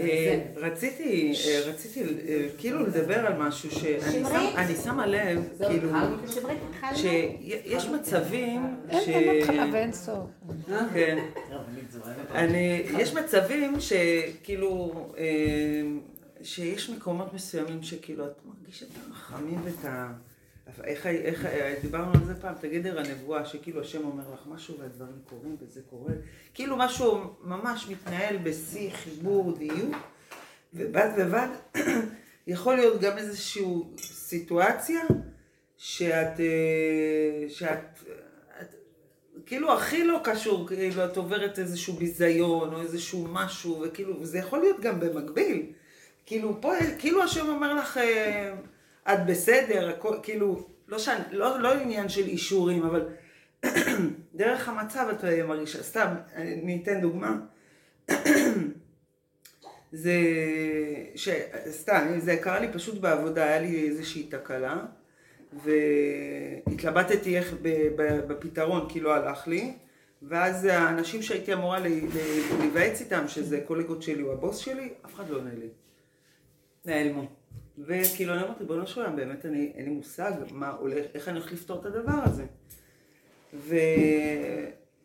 אה, רציתי, אה, רציתי אה, כאילו לדבר על משהו שאני שמה לב, כאילו, שיש מצבים ש... אין התחלה ואין סוף. כן. יש מצבים שכאילו, שיש מקומות מסוימים שכאילו את מרגיש את הרחמים ואת ה... איך, איך, דיברנו על זה פעם, תגדר הנבואה, שכאילו השם אומר לך משהו והדברים קורים וזה קורה, כאילו משהו ממש מתנהל בשיא חיבור, דיוק, ובד בבד יכול להיות גם איזושהי סיטואציה שאת, אה, שאת, את, כאילו הכי לא קשור, כאילו את עוברת איזשהו ביזיון או איזשהו משהו, וכאילו, וזה יכול להיות גם במקביל, כאילו פה, כאילו השם אומר לך, אה, את בסדר, הכל, כאילו, לא, שאני, לא, לא עניין של אישורים, אבל דרך המצב את מרגישה, סתם, אני אתן דוגמה. זה, ש, סתם, זה קרה לי פשוט בעבודה, היה לי איזושהי תקלה, והתלבטתי איך בפתרון, כי לא הלך לי, ואז האנשים שהייתי אמורה להיוועץ איתם, שזה קולגות שלי או הבוס שלי, אף אחד לא עונה לי. נעלמו. וכאילו אני אומרת, ריבונו של עולם, באמת אני, אין לי מושג מה הולך, איך אני הולך לפתור את הדבר הזה.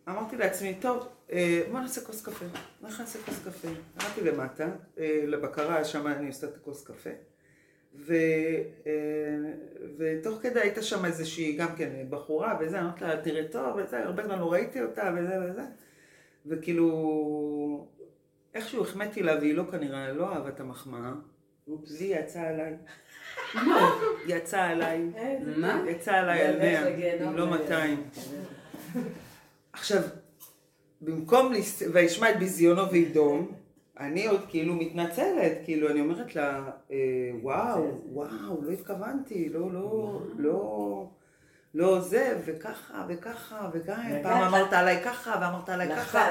ואמרתי לעצמי, טוב, אה, בוא נעשה כוס קפה. איך נעשה כוס קפה? אמרתי למטה, אה, לבקרה, שם אני עושה את הכוס קפה. ו, אה, ותוך כדי הייתה שם איזושהי, גם כן, בחורה וזה, אמרתי לה, תראה טוב, וזה, הרבה זמן לא ראיתי אותה, וזה וזה. וכאילו, איכשהו החמאתי לה, והיא לא כנראה, לא אהבה את המחמאה. לי יצא עליי. מה? יצא עליי. מה? יצא עליי על 100, אם לא 200. עכשיו, במקום, וישמע את ביזיונו וידום, אני עוד כאילו מתנצלת, כאילו אני אומרת לה, אה, וואו, וואו, לא התכוונתי, לא, לא, לא, לא זה, וככה, וככה, וככה, פעם אמרת עליי ככה, ואמרת עליי ככה,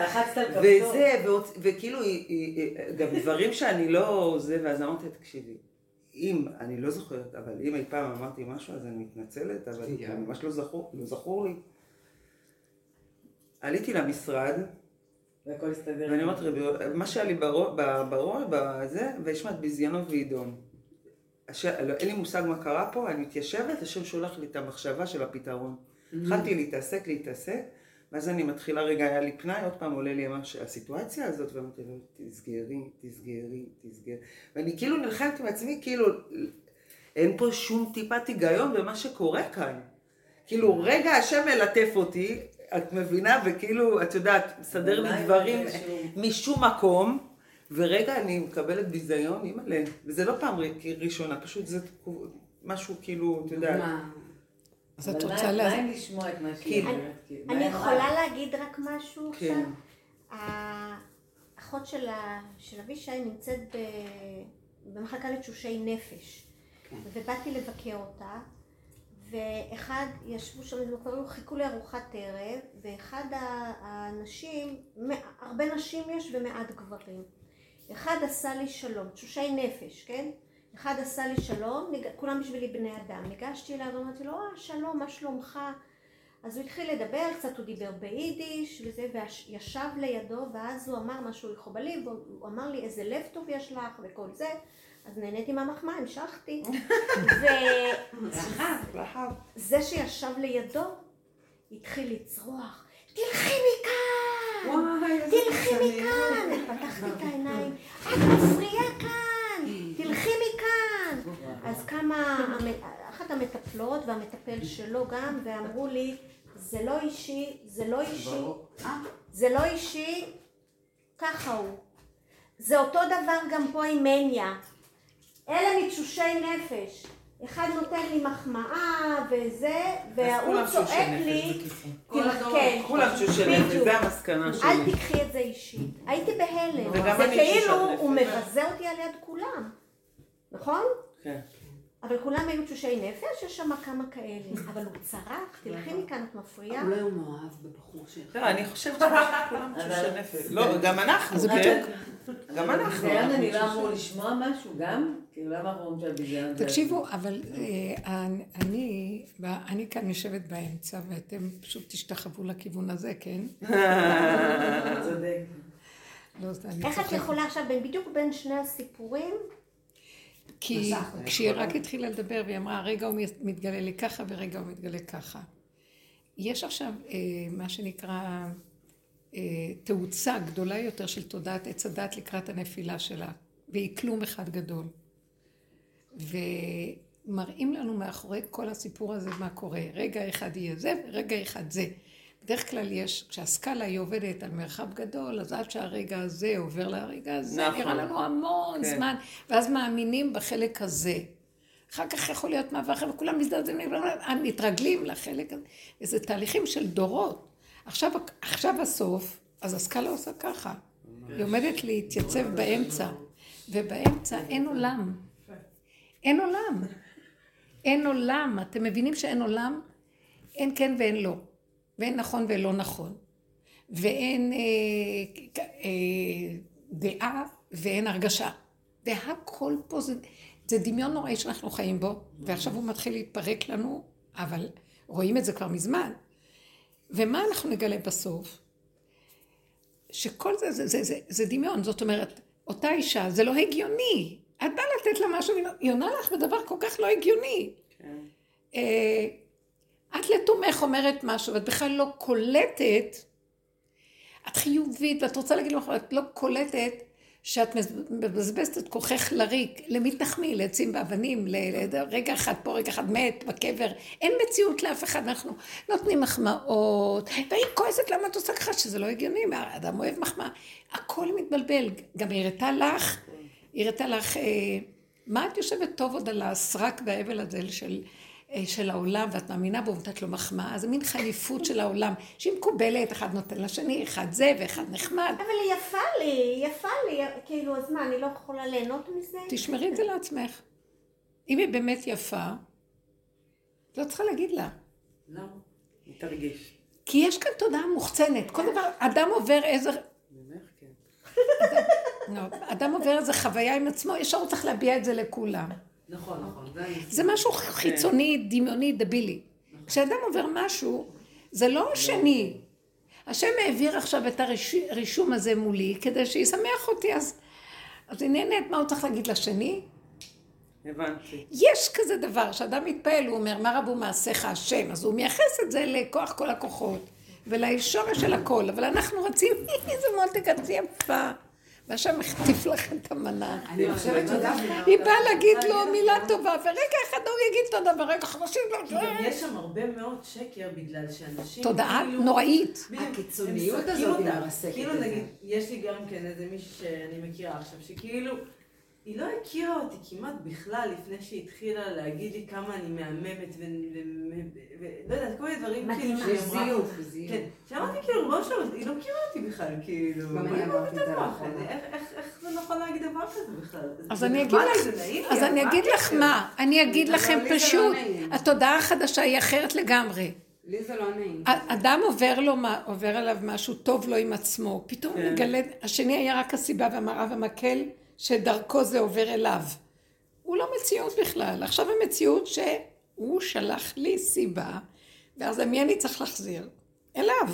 וזה, וכאילו, גם דברים שאני לא, זה, ואז אמרתי, תקשיבי, אם, אני לא זוכרת, אבל אם אי פעם אמרתי משהו, אז אני מתנצלת, אבל זה ממש לא זכור, לא זכור לי. עליתי למשרד, והכל הסתדר. ואני אומרת, מה שהיה לי בראש, בזה, והשמעת ביזיונות ועידון. לא, אין לי מושג מה קרה פה, אני מתיישבת, השם שולח לי את המחשבה של הפתרון. Mm-hmm. התחלתי להתעסק, להתעסק, ואז אני מתחילה רגע, היה לי פנאי, עוד פעם עולה לי הסיטואציה הזאת, ואמרתי לו, תסגרי, תסגרי, תסגרי. ואני כאילו נלחמת עם עצמי, כאילו, אין פה שום טיפת היגיון במה שקורה כאן. כאילו, רגע השם מלטף אותי, את מבינה, וכאילו, את יודעת, מסדר לי דברים משום מקום. ורגע אני מקבלת ביזיון, אימא'לה, וזה לא פעם ראשונה, פשוט זה משהו כאילו, אתה יודע. אז את רוצה לה... מה אם לשמוע את מה שהיא אומרת? אני יכולה להגיד רק משהו עכשיו? כן. האחות של אבישי נמצאת במחלקה לתשושי נפש, כן. ובאתי לבקר אותה, ואחד, ישבו שם, חיכו לארוחת ערב, ואחד האנשים, הרבה נשים יש ומעט גברים. אחד עשה לי שלום, תשושי נפש, כן? אחד עשה לי שלום, נג... כולם בשבילי בני אדם. ניגשתי אליו ואמרתי לו, אה, שלום, מה שלומך? אז הוא התחיל לדבר, קצת הוא דיבר ביידיש וזה, וישב לידו, ואז הוא אמר משהו לחובלי, והוא אמר לי, איזה לב טוב יש לך, וכל זה. אז נהניתי מהמחמאה, המשכתי. וזה שישב לידו, התחיל לצרוח, תלכי מכאן! תלכי מכאן! פתחתי את העיניים, את מפריעה כאן! תלכי מכאן! אז כמה, אחת המטפלות והמטפל שלו גם, ואמרו לי, זה לא אישי, זה לא אישי, זה לא אישי, ככה הוא. זה אותו דבר גם פה עם מניה. אלה מתשושי נפש. אחד נותן לי מחמאה וזה, וההוא צועק לי, כן, כולם שושלת, זה המסקנה שלי. אל תיקחי את זה אישית. הייתי בהלם. זה כאילו הוא מבזה אותי על יד כולם, נכון? כן. אבל כולם היו תשושי נפש, יש שם כמה כאלה. אבל הוא צרח, תלכי מכאן, את מפריעה. אולי הוא מאוהב בבחור שלך. לא, אני חושבת שכולם תשושי נפש. לא, גם אנחנו, כן? גם אנחנו. ביזיון אני לא אמור לשמוע משהו גם? כאילו למה אנחנו אומרים שהביזיון זה... תקשיבו, אבל אה, אני, אני כאן יושבת באמצע ואתם פשוט תשתחוו לכיוון הזה, כן? צודק. לא, איך את. יכולה עכשיו, בדיוק בין שני הסיפורים, כי כשהיא רק התחילה לדבר והיא אמרה, רגע הוא מתגלה לי ככה ורגע הוא מתגלה ככה. יש עכשיו אה, מה שנקרא אה, תאוצה גדולה יותר של תודעת עץ הדת לקראת הנפילה שלה, והיא כלום אחד גדול. ומראים לנו מאחורי כל הסיפור הזה מה קורה. רגע אחד יהיה זה ורגע אחד זה. בדרך כלל יש, כשהסקאלה היא עובדת על מרחב גדול, אז עד שהרגע הזה עובר לרגע הזה, נכון. נראה לנו המון כן. זמן, ואז מאמינים בחלק הזה. אחר כך יכול להיות מעבר אחר, וכולם מזדעזעים, מתרגלים לחלק הזה. וזה תהליכים של דורות. עכשיו, עכשיו הסוף, אז הסקאלה עושה ככה. היא עומדת להתייצב באמצע, ובאמצע אין עולם. אין עולם. אין עולם. אתם מבינים שאין עולם? אין כן ואין לא. ואין נכון ולא נכון. ואין אה, אה, דעה ואין הרגשה. והכל פה זה, זה דמיון נוראי שאנחנו חיים בו, ועכשיו הוא מתחיל להתפרק לנו, אבל רואים את זה כבר מזמן. ומה אנחנו נגלה בסוף? שכל זה, זה, זה, זה, זה דמיון, זאת אומרת, אותה אישה, זה לא הגיוני. את באה לתת לה משהו, היא עונה לך בדבר כל כך לא הגיוני. כן. אה, את לתומך אומרת משהו, ואת בכלל לא קולטת, את חיובית, ואת רוצה להגיד לך, את לא קולטת שאת מבזבזת את כוחך לריק, למי תחמיא? לעצים ואבנים, לרגע אחד פה, רגע אחד מת, בקבר. אין מציאות לאף אחד, אנחנו נותנים מחמאות, והיא כועסת למה את עושה ככה, שזה לא הגיוני, האדם אוהב מחמאה. הכל מתבלבל. גם היא הראתה לך, היא הראתה לך, אה, מה את יושבת טוב עוד על הסרק והאבל הזה של... אה, של העולם, ואת מאמינה בו ונותנת לו מחמאה, זה מין חליפות של העולם, שהיא מקובלת, אחד נותן לשני, אחד זה ואחד נחמד. אבל היא יפה לי, היא יפה לי, כאילו, אז מה, אני לא יכולה ליהנות מזה? תשמרי את זה לעצמך. אם היא באמת יפה, לא צריכה להגיד לה. למה? היא תרגיש. כי יש כאן תודעה מוחצנת. כל דבר, אדם עובר איזה... ממך כן. לא, אדם עובר איזה חוויה עם עצמו, ישר הוא צריך להביע את זה לכולם. נכון, נכון. זה. זה משהו חיצוני, דמיוני, דבילי. כשאדם עובר משהו, זה לא השני. השם העביר עכשיו את הרישום הזה מולי כדי שישמח אותי, אז, אז היא נהנית, מה הוא צריך להגיד לשני? הבנתי. יש כזה דבר, שאדם מתפעל, הוא אומר, מה רבו מעשיך השם? אז הוא מייחס את זה לכוח כל הכוחות, ולשורש של הכל, אבל אנחנו רצים, איזה מותק את יפה. והשם החטיף לכם את המנה. שדווקא... היא באה להגיד לו מילה טובה, ורגע אחד הוא יגיד את הדבר, רגע חדשים לא... יש שם הרבה מאוד שקר בגלל שאנשים... תודעה כאילו- נוראית. הקיצוניות הזאת אותה. מרסקת כאילו את זה. נגיד, יש לי גם כן איזה מישהי שאני מכירה עכשיו, שכאילו, היא לא הכירה אותי כמעט בכלל לפני שהיא התחילה להגיד לי כמה אני מהממת ו... ולא יודעת, כל מיני דברים כאילו. שהיא אמרה. זיוף, זיוף. כן, שאמרתי כאילו, ריבונו של עולם, היא לא מכירה אותי בכלל, כאילו, גם מה אני אמרתי את זה המוח? לאחרונה. איך- זה נכון להגיד דבר כזה בכלל? אז אני אגיד לך, מה אגיד לך הקשר? מה, אני אגיד אבל לכם לא פשוט. התודעה החדשה היא אחרת לגמרי. לי זה לא נעים. אדם עובר לו, מה- עובר עליו משהו טוב לו עם עצמו, פתאום הוא כן. מגלה, השני היה רק הסיבה והמראה והמקל, שדרכו זה עובר אליו. הוא לא מציאות בכלל. עכשיו המציאות שהוא שלח לי סיבה, ואז למי אני צריך להחזיר? אליו.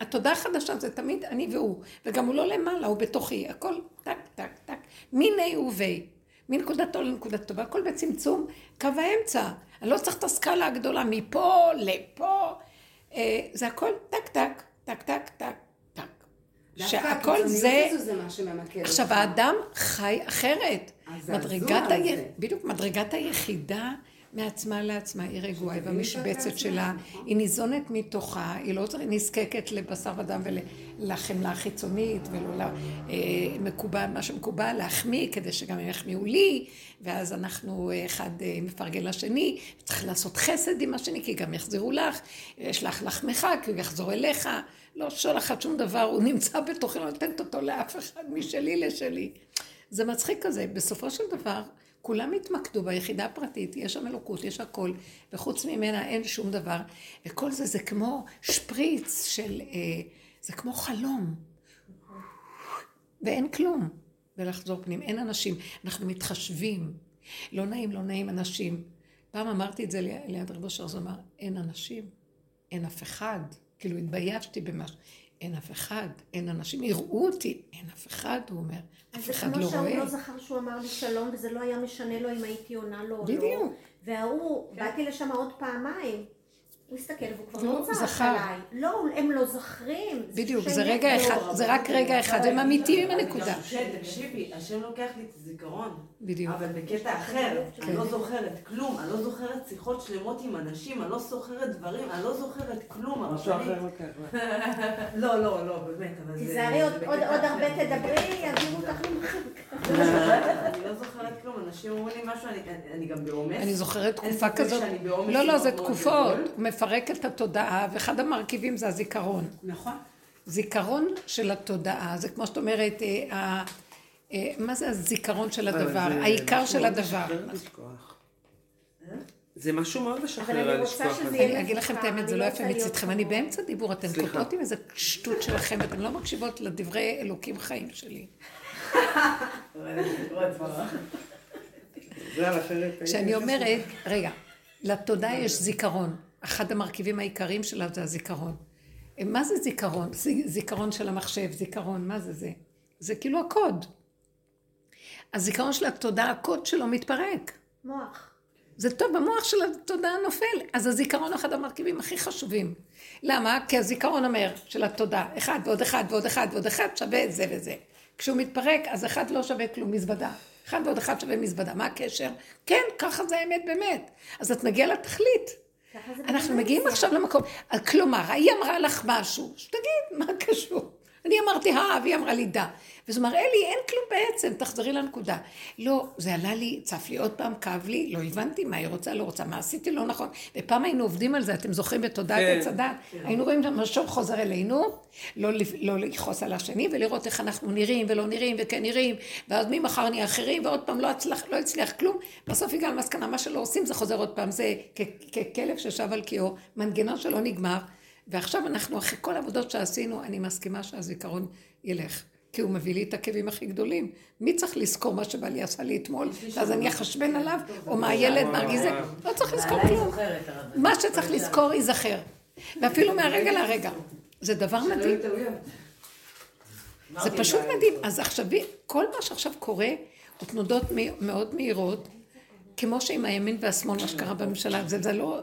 התודעה החדשה זה תמיד אני והוא, וגם הוא לא למעלה, הוא בתוכי, הכל טק, טק, טק, מיני ובי, מנקודת טוב לנקודת טובה, הכל בצמצום, קו האמצע. אני לא צריך את הסקאלה הגדולה, מפה לפה, אה, זה הכל טק, טק, טק, טק, טק, שהכל זה... זה עכשיו. האדם חי אחרת. מדרגת. ה... בדיוק, מדרגת היחידה מעצמה לעצמה, היא רגועה, היא במשבצת שלה. היא ניזונת מתוכה, היא לא נזקקת לבשר ודם ולחמלה חיצונית, ולא למקובל, מה שמקובל, להחמיא, כדי שגם הם יחמיאו לי, ואז אנחנו אחד אה, מפרגן לשני, צריך לעשות חסד עם השני, כי גם יחזרו לך, יש לך לחמך, כי הוא יחזור אליך, לא שולחת שום דבר, הוא נמצא בתוכי, לא נותנת אותו לאף אחד, משלי לשלי. זה מצחיק כזה, בסופו של דבר, כולם התמקדו ביחידה הפרטית, יש שם אלוקות, יש הכל, וחוץ ממנה אין שום דבר. וכל זה, זה כמו שפריץ של, אה, זה כמו חלום. ואין כלום. ולחזור פנים, אין אנשים. אנחנו מתחשבים. לא נעים, לא נעים אנשים. פעם אמרתי את זה ליד רב אושר, אז אמר, אין אנשים, אין אף אחד. כאילו התביישתי במשהו. אין אף אחד, אין אנשים, יראו אותי, אין אף אחד, הוא אומר, אז אף זה אחד כמו לא שההוא רואה. לא זכר שהוא אמר לי שלום, וזה לא היה משנה לו אם הייתי עונה לו או לא. בדיוק. וההוא, באתי לשם עוד פעמיים. הוא הסתכל והוא כבר לא צעק. עליי. לא, הם לא זוכרים. בדיוק, זה רגע. אחד, זה רק רגע אחד, הם אמיתיים עם הנקודה. תקשיבי, השם לוקח לי את הזיכרון. בדיוק. אבל בקטע אחר, כן. אני לא זוכרת כלום, אני לא זוכרת שיחות שלמות עם אנשים, אני לא זוכרת דברים, אני לא זוכרת כלום, משהו הרבנית. אחר לוקח. לא, לא, לא, באמת, אבל זה... תיזהרי, עוד-. הרבה תדברי, יעבירו אותך למחר. אני לא זוכרת כלום, אנשים אומרים לי משהו, אני- גם בעומס. אני זוכרת תקופה כזאת, לא, לא, זה תקופות, מפרק את התודעה, ואחד המרכיבים זה הזיכרון. נכון. זיכרון של התודעה, זה כמו שאת אומרת, אה, ה- אה, מה זה הזיכרון של הדבר? אבל זה העיקר של הדבר. זה משהו מאוד משחרר אני רוצה לשכוח אני אגיד לכם את האמת, זה אני לא לא יפה להיות מצדכם, אני. באמצע דיבור, אתן. קוטעות עם איזה שטות שלכם, אתן לא מקשיבות לדברי אלוקים חיים שלי. על. כשאני אומרת, רגע, לתודעה יש זיכרון. אחד המרכיבים העיקריים שלה זה הזיכרון. מה זה זיכרון? זי- זיכרון של המחשב, זיכרון, מה זה זה? זה כאילו הקוד. הזיכרון של התודעה, הקוד שלו מתפרק. מוח. זה טוב, המוח של התודעה נופל. אז הזיכרון הוא אחד המרכיבים הכי חשובים. למה? כי הזיכרון אומר, של התודעה, אחד ועוד אחד ועוד אחד ועוד אחד שווה זה וזה. כשהוא מתפרק, אז אחד לא שווה כלום, מזוודה. אחד ועוד אחד שווה מזוודה. מה הקשר? כן, ככה זה האמת באמת. אז את מגיעה לתכלית. אנחנו. מגיעים עכשיו למקום, כלומר, היא אמרה לך משהו, שתגיד, מה קשור? אני אמרתי הא, והיא אמרה לי דה. וזה מראה לי, אין כלום בעצם, תחזרי לנקודה. לא, זה עלה לי, צף לי עוד פעם, כאב לי, לא הבנתי מה היא רוצה, לא רוצה, מה עשיתי לא נכון. ופעם היינו עובדים על זה, אתם זוכרים בתודעת כן. עץ הדת? היינו רואים שהמשוב חוזר אלינו, לא, לא לכעוס על השני, ולראות איך אנחנו נראים ולא נראים וכן נראים, ואז ממחר נהיה אחרים, ועוד פעם לא הצליח, לא הצליח כלום. בסוף הגענו למסקנה, מה שלא עושים זה חוזר עוד פעם, זה ככלב ששב על קיאו, מנגנון שלא נגמר. ועכשיו אנחנו, אחרי כל העבודות שעשינו, אני מסכימה שהזיכרון ילך. כי הוא מביא לי את הכאבים הכי גדולים. מי צריך לזכור מה שבעלי עשה לי אתמול, ואז אני אחשבן עליו, או מה הילד מרגיז זה? לא צריך לזכור כלום. מה שצריך לזכור ייזכר. ואפילו מהרגע להרגע. זה דבר מדהים. זה פשוט מדהים. אז עכשיו, כל מה שעכשיו קורה, הוא תנודות מאוד מהירות, כמו שעם הימין והשמאל, מה שקרה בממשלה, זה לא...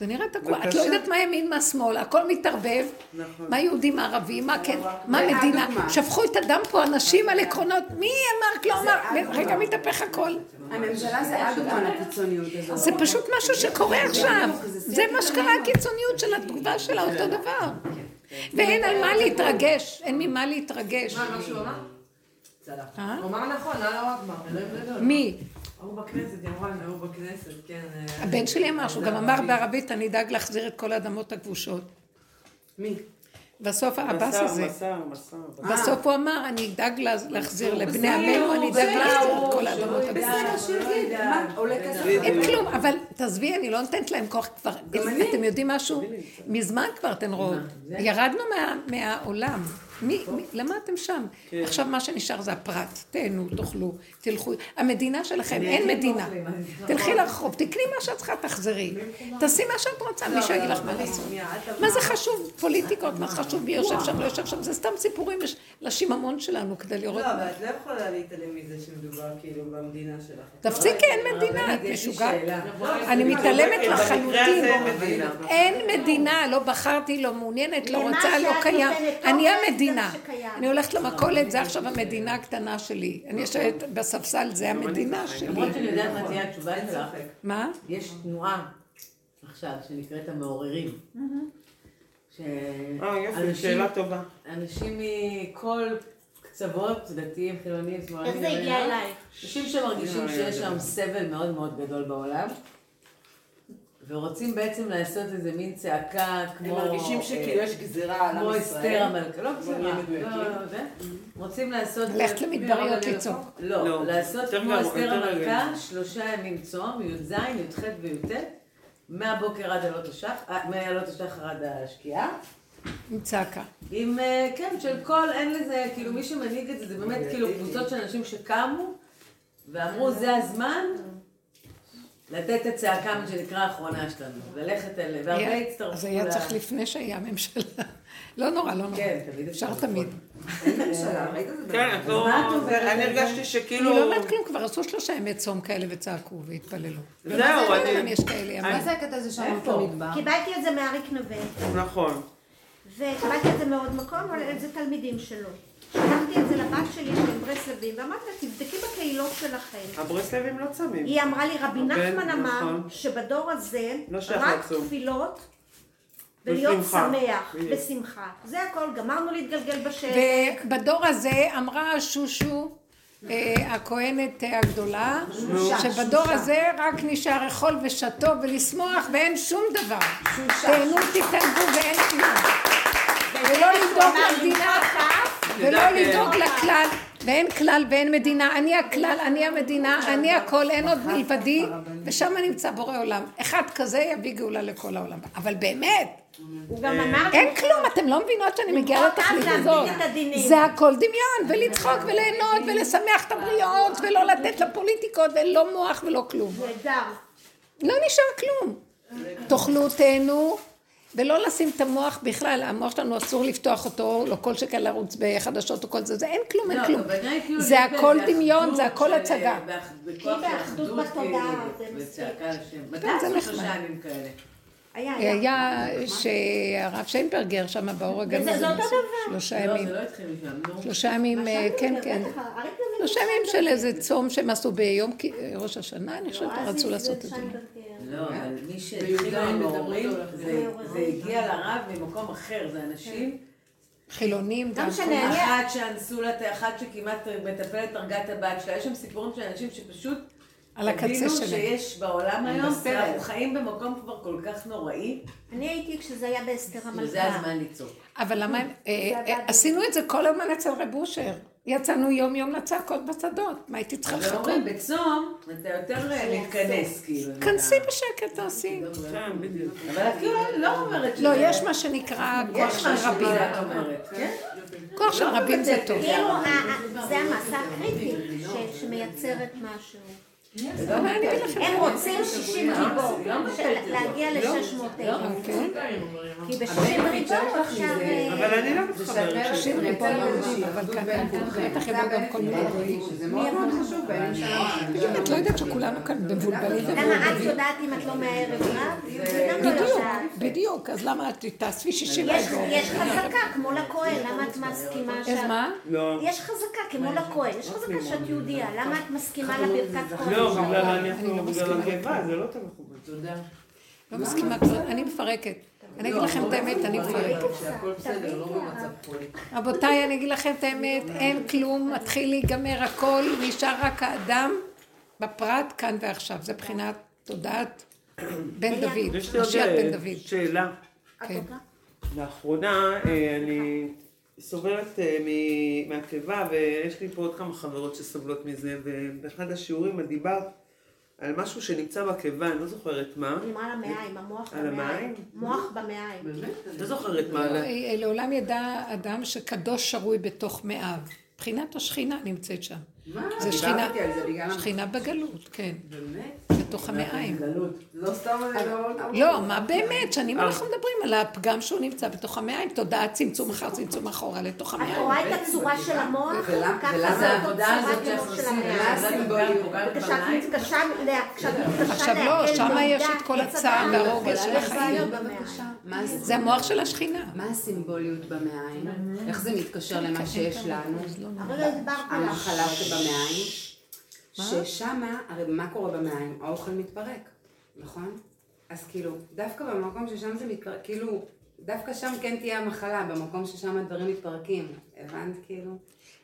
זה נראה תקוע. את לא. יודעת מה ימין, מה שמאל, הכל מתערבב. נכון. מה יהודי, מה ערבי, מה כן, מה מדינה. שפכו את הדם פה אנשים על עקרונות, מי אמר, לא אמר. רגע מתהפך הכל. הממשלה זה הדוגמה לקיצוניות הזאת. זה פשוט משהו שקורה עכשיו. זה מה שקרה, הקיצוניות של התגובה שלה, אותו דבר. ואין על מה להתרגש, אין ממה להתרגש. מה, מה שהוא אמר? צלח. אה? הוא אמר נכון, אללה אכבר, אלוהים גדול. מי? ההוא בכנסת, היא אמרה, ההוא בכנסת, כן. אה, הבן שלי אמר שהוא גם אמר בערבית, אני אדאג להחזיר את כל האדמות הכבושות. מי? בסוף העבאס הזה. בסוף הוא אמר, אני אדאג לה- להחזיר לבני עמנו, אני אדאג להחזיר את כל שלא האדמות כסף? אין כלום, אבל תעזבי, אני לא נותנת להם כוח כבר. אתם יודעים משהו? מזמן כבר אתן רואות. ירדנו מה- מהעולם. מי, מי- למה אתם שם? כן. עכשיו מה שנשאר זה הפרט. תהנו, תאכלו, תלכו. המדינה שלכם, אין מדינה. תלכי לרחוב, תקני מה שאת צריכה, תחזרי. תעשי מה שאת רוצה, מישהו יגיד לך מה לעשות. מה זה חשוב? פוליטיקות, מה חשוב? מי יושב שם, לא יושב שם, זה סתם סיפורים לשיממון שלנו כדי לראות. לא, אבל את לא יכולה להתעלם מזה שמדובר כאילו במדינה שלך. תפסיקי, אין מדינה, את משוגעת. אני מתעלמת לחלוטין. אין מדינה. לא בחרתי, לא מעוניינת, לא רוצה, לא קיים. אני זה המדינה. אני הולכת למכולת, זה עכשיו המדינה הקטנה שלי. אני יושבת בספסל, זה המדינה שלי. למרות שאני יודעת מה תהיה התשובה שלך, ספק. מה? יש תנועה עכשיו שנקראת המעוררים. אה, יופי, שאלה טובה. אנשים מכל קצוות, דתיים, חילונים, שמאלנים, איך זה הגיע אלייך? אנשים שמרגישים לא, שיש שם. סבל מאוד מאוד גדול בעולם, ורוצים בעצם לעשות איזה מין צעקה הם כמו... מרגישים אה, שכאילו יש גזירה על עם כמו ישראל. אסתר המלכה, לא גזירה. לא, לא, זה. רוצים לעשות... ללכת למדבריות לצעוק. לא, לא, לעשות כמו אסתר המלכה. שלושה ימים צום, י"ז, י"ח וי"ט, מהבוקר עד עלות השחר, מעלות השחר עד השקיעה. עם צעקה. עם, אה, כן, של כל, אין לזה, כאילו מי שמנהיג את זה, זה באמת כאילו קבוצות של אנשים שקמו ואמרו זה הזמן לתת את הצעקה, מה שנקרא, האחרונה שלנו. ללכת אל... והרבה הצטרפו אז היה ל- צריך לפני שהיה ממשלה. לא נורא, לא נורא. כן, תמיד אפשר תמיד. אין ממשלה, ראית את זה? כן, את לא... מה את אומרת? אני הרגשתי אני שכאילו... לא אומרת כלום, כבר עשו שלושה ימי צום כאלה וצעקו והתפללו. זהו, אני... יש כאלה ימים. מה זה הקטע הזה שם איפה? במדבר? קיבלתי את זה מאריק נווה, נכון. וקיבלתי את זה מעוד מקום, אבל זה תלמידים שלו. שלחתי את זה לבת שלי שהם ברסלבים, ואמרתי לה, תבדקי בקהילות שלכם. הברסלבים לא צמים. היא אמרה לי, רבי כן, נחמן אמר נכון. שבדור הזה לא רק. תפילות ולהיות. שמח בדיוק. ושמחה. זה הכל, גמרנו להתגלגל בשלג. ובדור הזה אמרה שושו, אה, הכהנת הגדולה, שבדור הזה רק נשאר אכול ושתו ולשמוח ואין שום דבר. תהנו תתענגו ואין כלום. ולא לדאוג למדינה, ולא כן. לדאוג לכלל, ואין כלל ואין מדינה. אני הכלל, אני המדינה, אני הכל, אין עוד מלבדי, ושם נמצא בורא עולם. אחד כזה יביא גאולה לכל העולם. אבל באמת, לי, אין כלום, אתם לא מבינות שאני מגיעה לתכלית הזאת. זה הכל דמיון, ולצחוק וליהנות ולשמח את הבריות, ולא לתת לפוליטיקות, ולא מוח ולא כלום. לא נשאר כלום. תאכלו, תהנו, ולא לשים את המוח בכלל, המוח שלנו אסור לפתוח אותו, לא כל שכן לרוץ בחדשות או כל זה, זה אין כלום, אין לא, כלום. כאילו זה הכל באיזה דמיון, אחדות זה הכל הצגה. כי באחדות אחדות, בתודעה, כאילו, זה מספיק. כן, זה נחמד. ימים כאלה? היה, היה. היה שהרב שיינברגר שם באור הגנוז, זה אותו דבר. שלושה לא, ימים. זה לא התחיל משם. שלושה ימים, אה, כן, כן. שלושה ימים של איזה צום שהם עשו ביום ראש השנה, אני חושבת, רצו לעשות את זה. לא, אבל מי שהתחילו בי"ז המורים, מדברות זה הגיע לרב ממקום אחר, זה אנשים, חילונים לא גם. אחת שאנסו לה, את- אחת שכמעט מטפלת הרגה את הבת שלה, יש שם סיפורים של אנשים שפשוט על הקצה שלהם. שיש בעולם היום. אנחנו חיים במקום כבר כל כך נוראי, אני הייתי כשזה היה באסתר המלכה. וזה הזמן לצעוק. אבל למה, אה, זה אה. עשינו את זה כל הזמן אצל רב אושר. יצאנו יום יום לצעקות בשדות. מה הייתי צריכה אבל לחכות? אומרים, בצום אתה יותר אה, מתכנס, כאילו. כנסי בשקט, תעשי. כן, בדיוק. אבל את כאילו לא אומרת לא, שזה- יש מה שנקרא כוח יש של רבים. כן? כוח של רבים זה טוב. כאילו, ה- זה המסע הקריטי ש- שמייצרת משהו. לכם, הם רוצים 60 ריבו, ש- להגיע ל-600 אלף. אוקיי. כי ב-60 ריבו אפשר... אה, אבל אני לא מתחברת. שישים ריבו יהודים, אבל כאן בטח יבואו גם כל מיני גויים. שזה מאוד מאוד חשוב בעניין שלנו. את לא יודעת שכולנו כאן מבולבלים למה את. יודעת אם את לא מהערב רב? זה לא בדיוק. בדיוק. אז למה את תאספי שישים יש- ריבו? יש חזקה כמו לכהן, למה את מסכימה אז שאת... מה? לא. יש חזקה כמו לכהן, יש חזקה שאת יהודייה, למה את מסכימה לברכת כהן? לא, בגלל אני אנחנו, לא בגלל מסכימה. הקיבה, זה לא טוב מכובד. תודה. לא מסכימה, אני מפרקת. אני אגיד לכם את האמת, אני מפרקת. לא. רבותיי, אני אגיד לכם את האמת, אין כלום, מתחיל להיגמר הכל, נשאר רק האדם בפרט כאן ועכשיו. זה בחינת תודעת בן דוד, יש לי עוד משיח אה, בן דוד. שאלה. כן. לאחרונה אה, אני סובלת אה, מ- מהקיבה ויש לי פה עוד כמה חברות שסובלות מזה ובאחד השיעורים את דיברת על משהו שנמצא בקיבה, אני לא זוכרת מה. המוח על המעיים? במעיים. מוח במעיים. לא זוכרת מה. לא, אה, לעולם ידע אדם שקדוש שרוי בתוך מאיו. מבחינת השכינה נמצאת שם. מה? זה. שכינה בגלות, כן, באמת? בתוך המעיים. לא סתם אני לא... לא, מה באמת? שנים אנחנו מדברים על הפגם שהוא נמצא בתוך המעיים, תודעת צמצום אחר צמצום אחורה לתוך את המעיים. רואה את הצורה של המוח? ולמה- ככה זה העבודה הזאת שאנחנו של עושים, כשאת מתקשה עכשיו לא, שמה יש את כל הצער יכולה של החיים. זה המוח של השכינה. מה הסימבוליות במעיים? איך זה מתקשר למה שיש לנו? הרגע דיברת על המחלה שבמעיים, ששמה, הרי מה קורה במעיים? האוכל מתפרק, נכון? אז כאילו, דווקא במקום ששם זה מתפרק, כאילו, דווקא שם כן תהיה המחלה, במקום ששם הדברים מתפרקים. הבנת כאילו?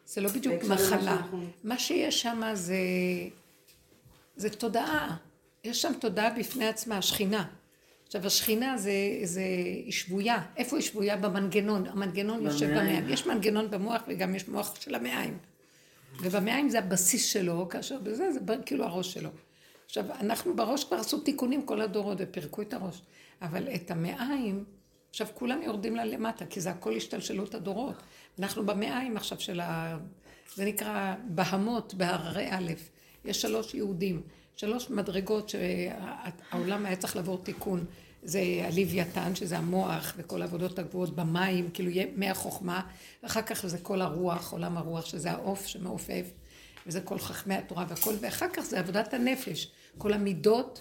זה לא בדיוק מחלה. שאנחנו- מה שיש שם זה, זה תודעה. יש שם תודעה בפני עצמה, השכינה. עכשיו, השכינה זה, זה, היא שבויה. איפה היא שבויה? במנגנון. המנגנון יושב במעיים. במעיים. יש מנגנון במוח וגם יש מוח של המעיים. ובמעיים זה הבסיס שלו, כאשר בזה זה כאילו הראש שלו. עכשיו, אנחנו בראש כבר עשו תיקונים כל הדורות ופירקו את הראש. אבל את המעיים, עכשיו כולם יורדים לה למטה, כי זה הכל השתלשלות הדורות. אנחנו במעיים עכשיו של ה... זה נקרא בהמות בהררי א'. יש שלוש יהודים, שלוש מדרגות שהעולם היה צריך לעבור תיקון. זה הלוויתן, שזה המוח וכל העבודות הגבוהות במים, כאילו יהיה מי החוכמה, ואחר כך זה כל הרוח, עולם הרוח, שזה העוף שמעופף, וזה כל חכמי התורה והכל, ואחר כך זה עבודת הנפש, כל המידות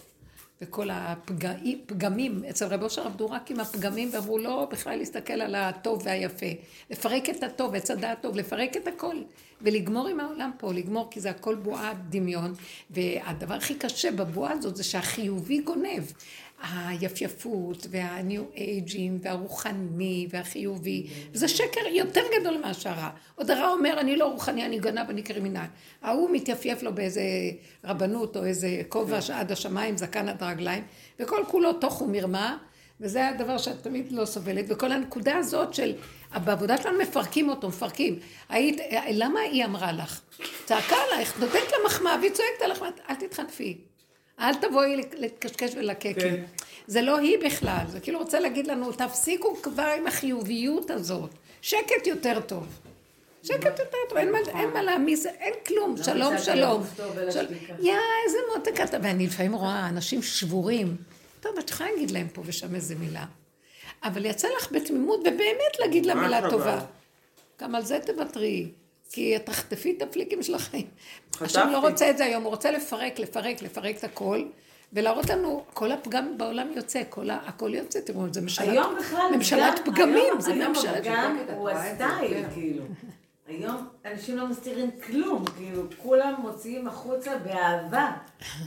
וכל הפגמים. אצל רבי אושר עבדו רק עם הפגמים, ואמרו לא בכלל להסתכל על הטוב והיפה. לפרק את הטוב, עץ הדעת טוב, לפרק את הכל. ולגמור עם העולם פה, לגמור, כי זה הכל בועת דמיון. והדבר הכי קשה בבועה הזאת זה שהחיובי גונב. היפייפות והניו אייג'ים והרוחני והחיובי, וזה שקר יותר גדול מהשערה. עוד הרע אומר, אני לא רוחני, אני גנב, אני קרימינל. ההוא מתייפייף לו באיזה רבנות או איזה כובע עד השמיים, זקן עד הרגליים, וכל כולו תוך ומרמה, וזה הדבר שאת תמיד לא סובלת, וכל הנקודה הזאת של, בעבודה שלנו מפרקים אותו, מפרקים. היית, למה היא אמרה לך? צעקה עלייך, נותנת לה מחמאה, והיא צועקת עליך, אל תתחנפי. אל תבואי לקשקש ולקקי. כן. זה לא היא בכלל, זה כאילו רוצה להגיד לנו, תפסיקו כבר עם החיוביות הזאת. שקט יותר טוב. שקט יותר טוב, אין מה, אין מה להעמיס, אין כלום, שלום שלום. יא, איזה מותק אתה, ואני לפעמים רואה אנשים שבורים. טוב, את יכולה להגיד להם פה ושם איזה מילה. אבל יצא לך בתמימות, ובאמת להגיד לה מילה טובה. גם על זה תוותרי. כי תחטפי את הפליקים של החיים. השם לא רוצה את זה היום, הוא רוצה לפרק, לפרק, לפרק את הכל. ולהראות לנו, כל הפגם בעולם יוצא, כל ה... הכל יוצא, תראו, זה ממשלת, היום בכלל, ממשלת פגמים, היום, זה היום ממשלת... הפגם הוא הסטייל, כאילו. היום אנשים לא מסתירים כלום, כאילו, כולם מוציאים החוצה באהבה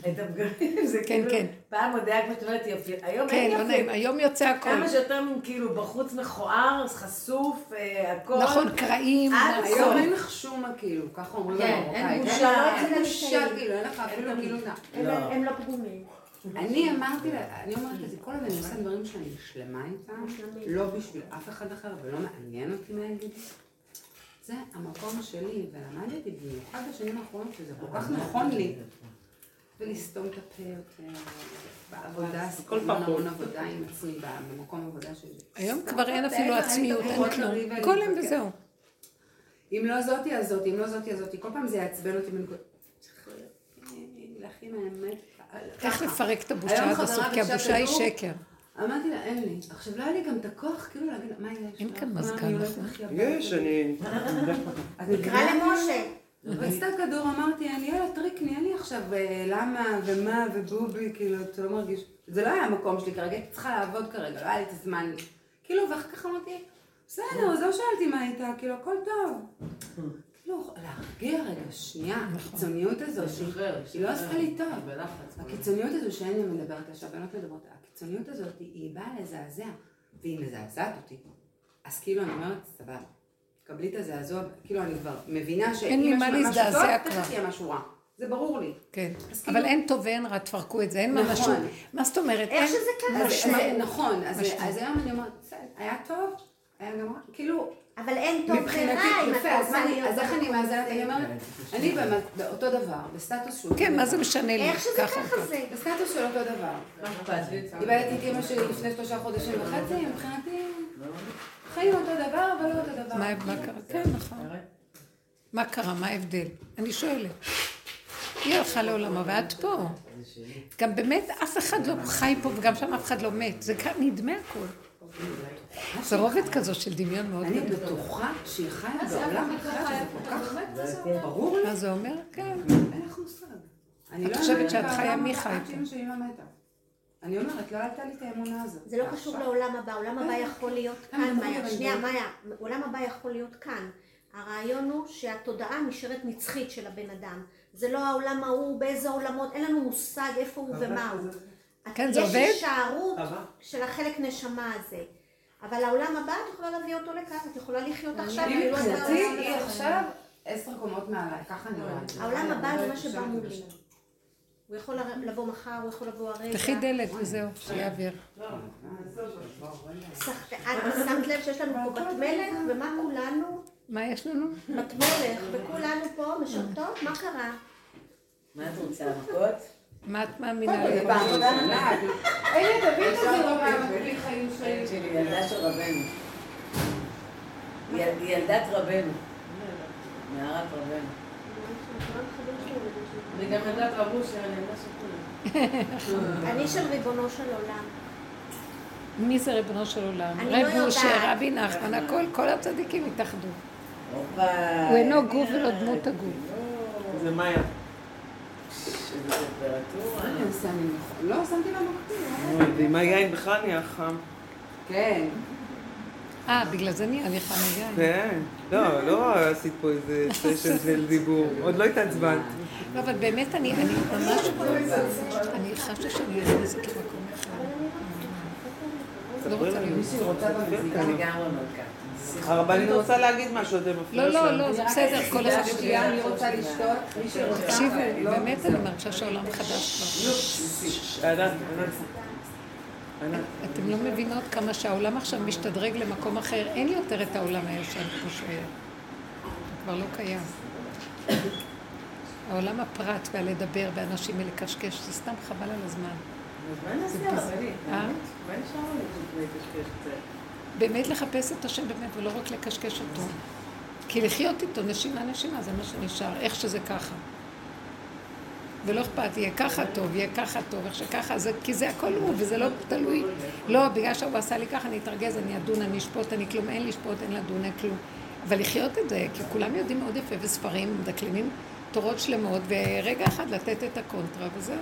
את הפגמים, זה כן, כאילו, כן. פעם עוד היה כמו שאת אומרת יפי, היום כן, אין לא יפי. נעים, היום יוצא הכל. כמה שיותר כאילו בחוץ מכוער, חשוף, אה, הכל. נכון, קרעים, עד הכל. היום אין לך שומה כאילו, ככה אומרים כן. אין בושה, אין בושה כאילו, אין לך אפילו כאילו... הם- הם לא פגומים. אני אמרתי לה, אני אומרת לזה, כל עוד אני עושה דברים שאני שלמה איתם, לא בשביל אף אחד אחר ולא מעניין אותי מה יגידו. זה המקום שלי, ולמדתי במיוחד בשנים האחרונות שזה כל כך נכון לי. ולסתום את הפה יותר, בעבודה, המון פחות. המון עבודה עם עצמי, במקום עבודה שלי. היום כבר אין אפילו עצמיות, אין כלום. כל ולהתווכח. וזהו. אם לא זאתי, אז זאתי, אם לא זאתי, אז זאתי. כל פעם זה יעצבן אותי בנקודה. צריך להכין האמת. איך. לפרק את הבושה עד הסוף, כי הבושה היא שקר. אמרתי לה, אין לי. עכשיו, לא היה לי גם את הכוח, כאילו להגיד, מה יש? אין? כאן מזגן, נכון? הכי הביתה?" יש, אני... נקרא? למשה. רצתה כדור, אמרתי, אני יאללה, טריקני, אין לי עכשיו אה, למה ומה ובובי, כאילו, אתה לא מרגיש... זה לא היה המקום שלי כרגע, הייתי צריכה לעבוד כרגע, לא היה לי את הזמן. כאילו, ואחר כך אמרתי, בסדר, אז לא שאלתי מה הייתה, כאילו, הכל טוב. כאילו, להרגיע רגע, שנייה, הקיצוניות הזאת, שהיא- לא עשתה לי טוב. הקיצוניות הזו שאין לי מדברת עכשיו, בנות מדברות, הקיצוניות הזאת היא באה לזעזע, והיא מזעזעת אותי. אז כאילו אני אומרת, סבבה, קבלי את הזעזוע, כאילו אני כבר מבינה שאם יש משהו טוב. תכף יהיה משהו רע. זה ברור לי. כן. אבל כאילו- אין טוב ואין רע, תפרקו את זה, אין נכון. ממשות. מה זאת אומרת? איך שזה. אז- נכון, אז היום אני אומרת, היה טוב, היה גם רע, כאילו, אבל אין טוב ורע אם אתה רוצה להיות אז איך אני במקום מאזנת. אני אומרת, אני באמת באותו דבר, בסטטוס שהוא כן, מה. זה משנה לי? איך שזה ככה. זה. בסטטוס של אותו דבר. איבדתי את אמא שלי לפני שלושה חודשים וחצי, מבחינתי, חיים אותו דבר, אבל לא אותו דבר. מה קרה? כן, נכון. מה קרה? מה ההבדל? אני שואלת. היא הלכה לעולמה ואת פה. גם באמת אף אחד לא חי פה וגם שם אף אחד לא מת. זה כאן נדמה הכל. זה רובד כזו של דמיון מאוד אני גדול. בטוחה שהיא חיה בעולם אחר שזה כל כך ברור לי, מה זה אומר? כן. אין לך מושג. אני את לא חושבת שאת חיה, מי חי פה? לא. אני אומרת, לא הייתה לי את האמונה הזאת. זה לא קשור לעולם הבא, עולם הבא יכול להיות כאן, מאיה. שנייה, מאיה, עולם הבא יכול להיות כאן. הרעיון הוא שהתודעה נשארת נצחית של הבן אדם. זה לא העולם ההוא, באיזה עולמות, אין לנו מושג איפה הוא ומה הוא. כן, זה יש עובד? הישארות של החלק נשמה הזה. אבל העולם הבא, את יכולה להביא אותו לכאן, את יכולה לחיות עכשיו. אני מבחינתי, היא. עכשיו עשר קומות מעליי, ככה אני רואה. העולם הבא זה מה שבא מולי. הוא יכול לבוא מחר, הוא יכול לבוא הרגע. פתחי דלת וזהו, שיהיה אוויר. סחט- את שמת לב שיש לנו פה בת מלך, ומה כולנו? מה יש לנו? בת מלך, וכולנו פה משרתות, מה קרה? מה את רוצה, מכות? מה את מאמינה זה לי? פעם ראשונה. הנה, תביא את זה לא מהמקביל חיים שלי. ילדה של רבנו. ילדת רבנו. נערת רבנו. אני גם ילדת רב אושר, אני ילדה של כולם. אני של ריבונו של עולם. מי זה ריבונו של עולם? אני לא רב יודעת. אושר, רבי נחמן, הכל, כל הצדיקים התאחדו. הוא אינו גוף ולא דמות הגוף. זה מאיה. איזה טמפרטורה. אני עושה לי נכון. לא, שמתי לה מקפיא. אוי, ועם היין בכלל נהיה חם. כן. אה, בגלל זה נהיה לי חם יין. כן. לא, לא עשית פה איזה סשן של דיבור. עוד לא התעצבנת. לא, אבל באמת אני, אני ממש, אני חשתי שאני נכנסת למקום אחר. לא רוצה להיות. מישהי רוצה במזיקה לגמרי מלכה. הרבנית רוצה להגיד משהו, אתם מפריעים לא, לא, לא, זה בסדר, כל אחד שנייה, אני רוצה לשתות. מי שרוצה. תקשיבו, לא. באמת אני מרגישה שהעולם חדש כבר. אתם לא מבינות כמה שהעולם עכשיו משתדרג למקום אחר, אין יותר את העולם הישן כמו שהיה. הוא כבר לא קיים. העולם הפרט והלדבר באנשים ולקשקש, זה סתם חבל על הזמן. אז מה נעשה, הרבנית? אה? מה נשאר לנו לקשקש קצת? באמת לחפש את השם באמת ולא רק לקשקש אותו. כי לחיות איתו נשימה נשימה זה מה שנשאר, איך שזה ככה. ולא אכפת, יהיה ככה טוב, יהיה ככה טוב, איך שככה, זה, כי זה הכל הוא, וזה לא תלוי. לא, בגלל שהוא עשה לי ככה, אני אתרגז, אני אדון, אני אשפוט, אני כלום, אין לשפוט, אין לדון, אין כלום. אבל לחיות את זה, כי כולם יודעים מאוד יפה, וספרים, מדקלמים תורות שלמות, ורגע אחד לתת את הקונטרה, וזהו.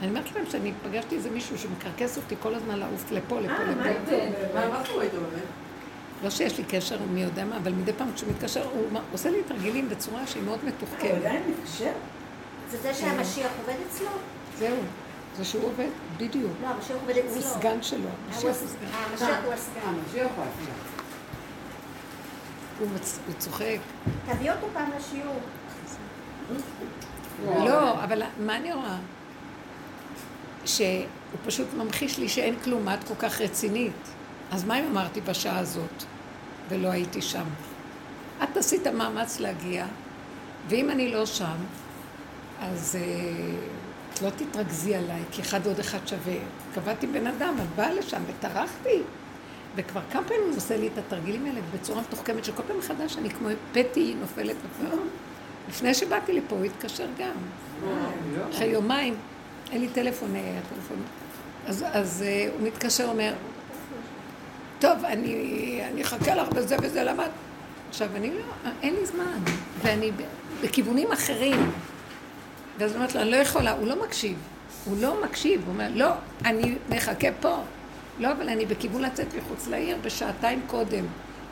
אני אומרת לכם שאני פגשתי איזה מישהו שמקרקס אותי כל הזמן לעוף לפה, לפה, אה, לפה. מה קורה איתו באמת? לא שיש לי קשר מי יודע מה, אבל מדי פעם כשהוא מתקשר, הוא עושה לי תרגילים בצורה שהיא מאוד הוא מתוחכמת. עדיין מתקשר? זה זה שהמשיח עובד אצלו? זהו, זה שהוא עובד, בדיוק. לא, המשיח עובד הוא אצלו. שלו, הוא הוא סגן. אה, המשיח הוא הסגן. המשיח הוא הסגן. הוא הוא צוחק. תביא אותו פעם לשיעור. לא, אבל מה אני רואה? שהוא פשוט ממחיש לי שאין כלום, מה את כל כך רצינית? אז מה אם אמרתי בשעה הזאת ולא הייתי שם? את עשית מאמץ להגיע, ואם אני לא שם, אז אה, את לא תתרכזי עליי, כי אחד ועוד אחד שווה. קבעתי בן אדם, את באה לשם וטרחתי. וכבר כמה פעמים הוא עושה לי את התרגילים האלה בצורה מתוחכמת, שכל פעם מחדש אני כמו פטי נופלת בפעם. לפני שבאתי לפה הוא התקשר גם. אחרי יומיים, אין לי טלפון, אה, הטלפון. אז, אז אה, הוא מתקשר, אומר, טוב, אני, אני אחכה לך בזה וזה, למה? את-" עכשיו, אני לא, אין לי זמן, ואני בכיוונים אחרים. ואז אומרת לו, אני לא יכולה, הוא לא מקשיב. הוא לא מקשיב, הוא אומר, לא, אני מחכה פה. לא, אבל אני בכיוון לצאת מחוץ לעיר בשעתיים קודם.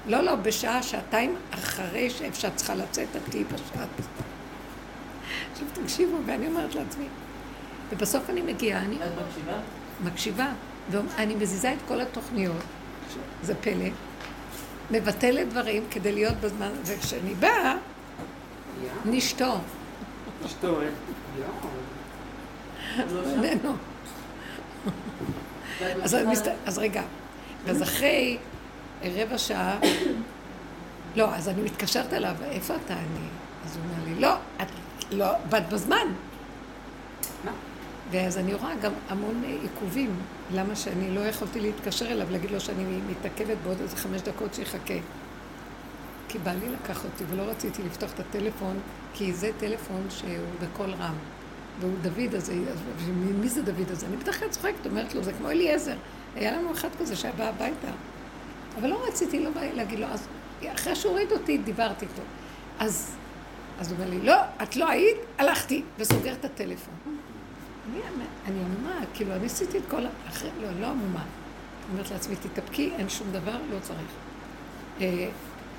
לא, לא, בשעה, שעתיים אחרי שאת צריכה לצאת, את תהיי בשעת. עכשיו תקשיבו, ואני אומרת לעצמי, ובסוף אני מגיעה, אני את מקשיבה? מקשיבה, ואני מזיזה את כל התוכניות, זה פלא, מבטלת דברים כדי להיות בזמן, וכשאני באה, נשתו, אשתו, אה? מסת... אז רגע, אז אחרי רבע שעה, לא, אז אני מתקשרת אליו, איפה אתה אני? אז הוא אומר לי, לא, את לא, באת בזמן. ואז אני רואה גם המון עיכובים, למה שאני לא יכולתי להתקשר אליו, להגיד לו שאני מתעכבת בעוד איזה חמש דקות שיחכה. כי בעלי לקח אותי ולא רציתי לפתוח את הטלפון, כי זה טלפון שהוא בקול רם. והוא דוד הזה, מי זה דוד הזה? אני בדרך כלל צוחקת, אומרת לו, זה כמו אליעזר. היה לנו אחד כזה שהיה בא הביתה. אבל לא רציתי, לא בא להגיד לו, אז אחרי שהוא הוריד אותי, דיברתי איתו. אז, אז הוא אומר לי, לא, את לא היית, הלכתי, וסוגר את הטלפון. אני, אני עמומה, כאילו, אני עשיתי את כל ה... אחרי, לא, לא עמומה. אני אומרת לעצמי, תתאפקי, אין שום דבר, לא צריך. אה,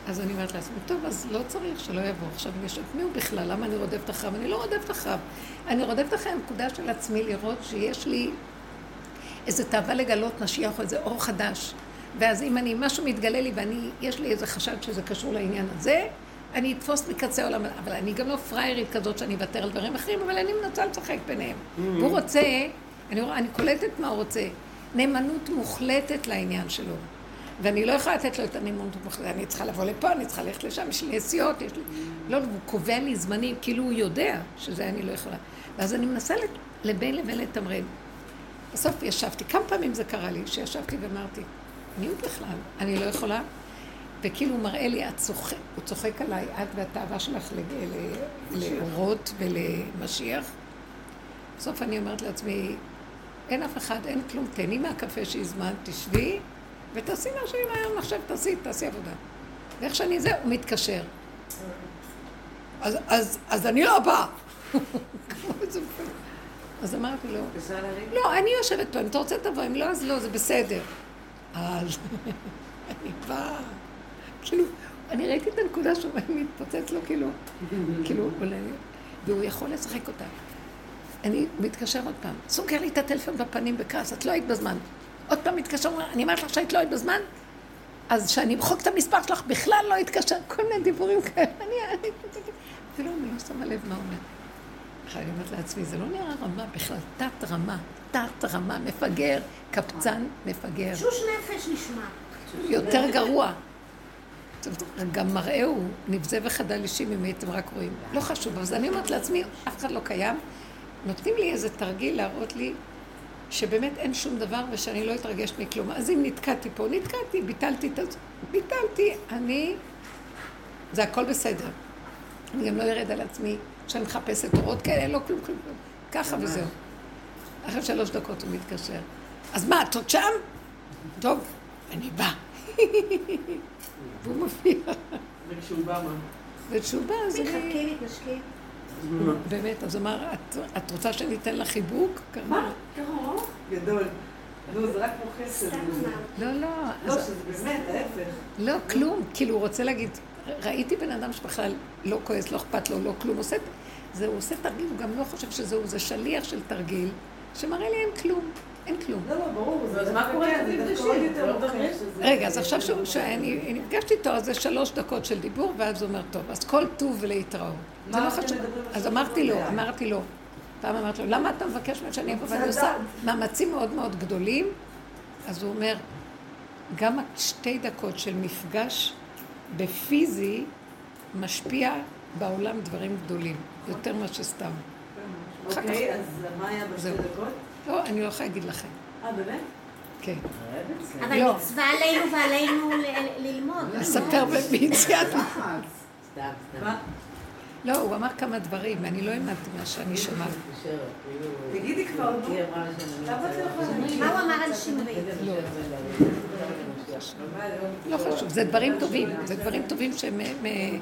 אז אני אומרת לעצמי, טוב, אז לא צריך שלא יבוא. עכשיו, אני שואלת, מי הוא בכלל? למה אני רודפת אחריו? אני לא רודפת אחריו. אני רודפת אחרי הנקודה של עצמי לראות שיש לי איזו תאווה לגלות משיח או איזה אור חדש. ואז אם אני, משהו מתגלה לי ואני, יש לי איזה חשד שזה קשור לעניין הזה, אני אתפוס מקצה העולם, אבל אני גם לא פריירית כזאת שאני אוותר על דברים אחרים, אבל אני מנסה לשחק ביניהם. והוא רוצה, אני, אני קולטת מה הוא רוצה, נאמנות מוחלטת לעניין שלו. ואני לא יכולה לתת לו את הנאמנות המוחלטת, אני צריכה לבוא לפה, אני צריכה ללכת לשם, יש לי נסיעות, יש לי... לא, והוא קובע לי זמנים, כאילו הוא יודע שזה אני לא יכולה. ואז אני מנסה לבין לבין לתמרן. בסוף ישבתי, כמה פעמים זה קרה לי, שישבתי ואמרתי, מי הוא בכלל? אני לא יכולה. וכאילו הוא מראה לי, את צוחק, הוא צוחק עליי, את והתאווה שלך לאורות ולמשיח. בסוף אני אומרת לעצמי, אין אף אחד, אין כלום. תהני מהקפה שהזמנת, תשבי, ותעשי משהו עם המחשב, תעשי, תעשי עבודה. ואיך שאני זה, הוא מתקשר. אז, אז, אז אני לא באה. אז אמרתי לו? לא, אני יושבת פה, אם אתה רוצה תבוא, אם לא, אז לא, זה בסדר. אז אני באה, כאילו, אני ראיתי את הנקודה שהוא מתפוצץ לו, כאילו, כאילו, אולי, והוא יכול לשחק אותה. אני מתקשר עוד פעם, סוגר לי את הטלפון בפנים בכעס, את לא היית בזמן. עוד פעם מתקשר, אני אומרת לך שהיית לא היית בזמן, אז שאני אמחוק את המספר שלך, בכלל לא התקשר, כל מיני דיבורים כאלה. אני, אפילו אני לא שמה לב מה אומר. אני אומרת לעצמי, זה לא נראה רמה בכלל, תת רמה, תת רמה, מפגר, קפצן, מפגר. שוש נפש נשמע. יותר גרוע. גם מראהו נבזה וחדל אישים אם הייתם רק רואים. לא חשוב, אז אני אומרת לעצמי, אף אחד לא קיים. נותנים לי איזה תרגיל להראות לי שבאמת אין שום דבר ושאני לא אתרגש מכלום. אז אם נתקעתי פה, נתקעתי, ביטלתי את זה, ביטלתי, אני... זה הכל בסדר. אני גם לא ארד על עצמי שאני מחפשת אורות כאלה, לא כלום, כלום, כלום. ככה וזהו. אחרי שלוש דקות הוא מתקשר. אז מה, את עוד שם? טוב, אני בא. והוא מופיע. וכשהוא בא מה? וכשהוא בא, אז אני... מתחבקים, מתנשקים. באמת, אז אמר, "את- רוצה שניתן לך חיבוק? מה? ככה גדול. נו, זה רק כמו חסד. לא, לא. לא, שזה באמת, ההפך. לא, כלום. כאילו, הוא רוצה להגיד, ראיתי בן אדם שבכלל לא כועס, לא אכפת לו, לא כלום. עושה, זה, הוא עושה תרגיל, הוא גם לא חושב שזהו, זה שליח של תרגיל, שמראה לי אין כלום. אין כלום. לא, לא, ברור. זה אז מה קורה כן, כשאתם זה דווקא נפגשים? עוד יותר לא רגע, אז עכשיו שהוא- שאני נפגשתי איתו, אז זה שלוש דקות של דיבור, ואז הוא אומר, טוב, אז כל טוב ולהתראות. זה לא חשוב. אז אמרתי לו? אמרתי לו, פעם אמרתי לו, למה אתה מבקש ממני שאני אבוא? ואני עושה מאמצים מאוד מאוד גדולים. אז הוא אומר, גם שתי דקות של מפגש בפיזי משפיע בעולם דברים גדולים, יותר מאשר סתם. כך- אוקיי, אז מה היה בשתי. דקות? לא, אני לא יכולה להגיד לכם. אה, באמת? כן. אבל לא. מצווה עלינו ועלינו ללמוד. לספר ביציאת... סתם, סתם. מה? לא, הוא אמר כמה דברים, ואני לא האמנתי מה שאני שמעת. תגידי כבר, את לא מה הוא אמר על שמרי? לא חשוב, זה דברים טובים, זה דברים טובים שהם, מ-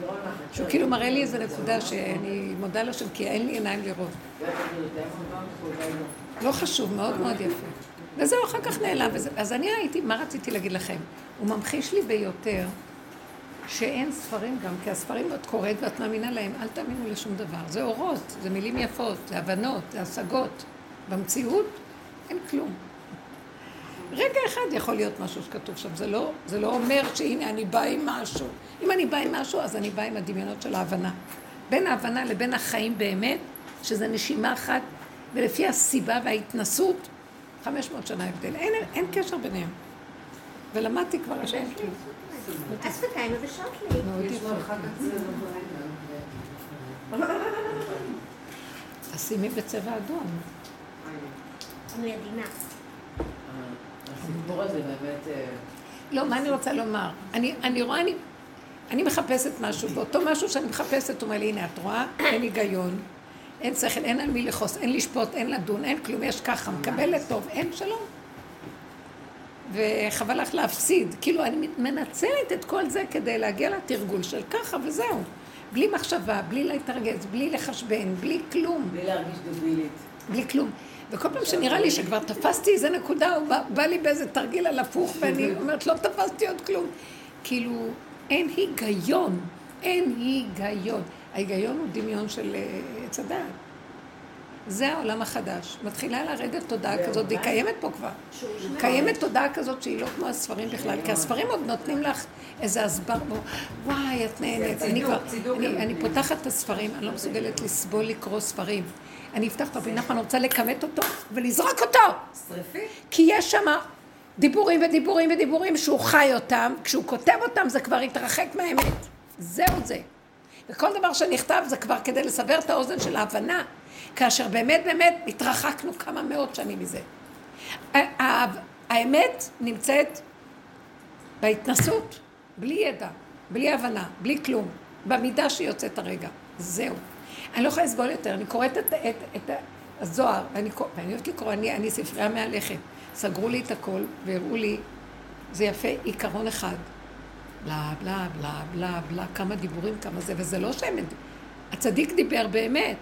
שהוא כאילו מראה לי איזה נקודה שאני מודה לשם, כי אין לי עיניים לראות. לא חשוב, מאוד מאוד יפה. וזהו, אחר כך נעלם. אז אני ראיתי, מה רציתי להגיד לכם? הוא ממחיש לי ביותר שאין ספרים גם, כי הספרים את קוראת ואת מאמינה להם, אל תאמינו לשום דבר. זה אורות, זה מילים יפות, זה הבנות, זה השגות. במציאות אין כלום. רגע אחד יכול להיות משהו שכתוב שם, זה לא, זה לא אומר שהנה אני באה עם משהו. אם אני באה עם משהו, אז אני באה עם הדמיונות של ההבנה. בין ההבנה לבין החיים באמת, שזה נשימה אחת, ולפי הסיבה וההתנסות, 500 שנה הבדל. אין, אין קשר ביניהם. ולמדתי כבר שאין כלום. אספקאים ובשעות לי. מאוד יש לו יפה. אחר כך זה תשימי בצבע אדום. אני עדינה. הסיפור הזה באמת... אה, לא, מה אני רוצה לומר? אני, אני רואה, אני, אני מחפשת משהו, ואותו משהו שאני מחפשת, הוא אומר לי, הנה, את רואה? אין היגיון, אין שכל, אין על מי לכעוס, אין לשפוט, אין לדון, אין כלום, יש ככה, מקבלת טוב, אין שלום. וחבל לך להפסיד. כאילו, אני מנצלת את כל זה כדי להגיע לתרגול של ככה וזהו. בלי מחשבה, בלי להתרגז, בלי לחשבן, בלי כלום. בלי להרגיש דבילית. בלי כלום. וכל פעם שנראה לי שכבר תפסתי איזה נקודה, הוא בא, בא לי באיזה תרגיל על הפוך, ואני אומרת, לא תפסתי עוד כלום. כאילו, אין היגיון, אין היגיון. ההיגיון הוא דמיון של אה, עץ הדעת. זה העולם החדש. מתחילה לרדת תודעה כזאת, והיא קיימת פה כבר. קיימת תודעה כזאת שהיא לא כמו הספרים בכלל, כי הספרים עוד נותנים לך איזה הסבר בו, וואי, את נהנית. אני- אני פותחת את הספרים, אני לא מסוגלת לסבול לקרוא ספרים. אני אפתח את רבי נחמן, רוצה לכמת אותו ולזרוק אותו! שרפי. כי יש שם דיבורים ודיבורים ודיבורים שהוא חי אותם, כשהוא כותב אותם זה כבר התרחק מהאמת. זהו זה. וכל דבר שנכתב זה כבר כדי לסבר את האוזן של ההבנה, כאשר באמת באמת התרחקנו כמה מאות שנים מזה. האמת נמצאת בהתנסות, בלי ידע, בלי הבנה, בלי כלום, במידה שיוצאת הרגע. זהו. אני לא יכולה לסבול יותר, אני קוראת את, את, את, הזוהר, ואני, ואני אוהבת לקרוא, אני, אני ספרייה מהלכת. סגרו לי את הכל והראו לי, זה יפה, עיקרון אחד. בלה בלה בלה בלה בלה, כמה דיבורים, כמה זה, וזה לא שהם... הצדיק דיבר באמת.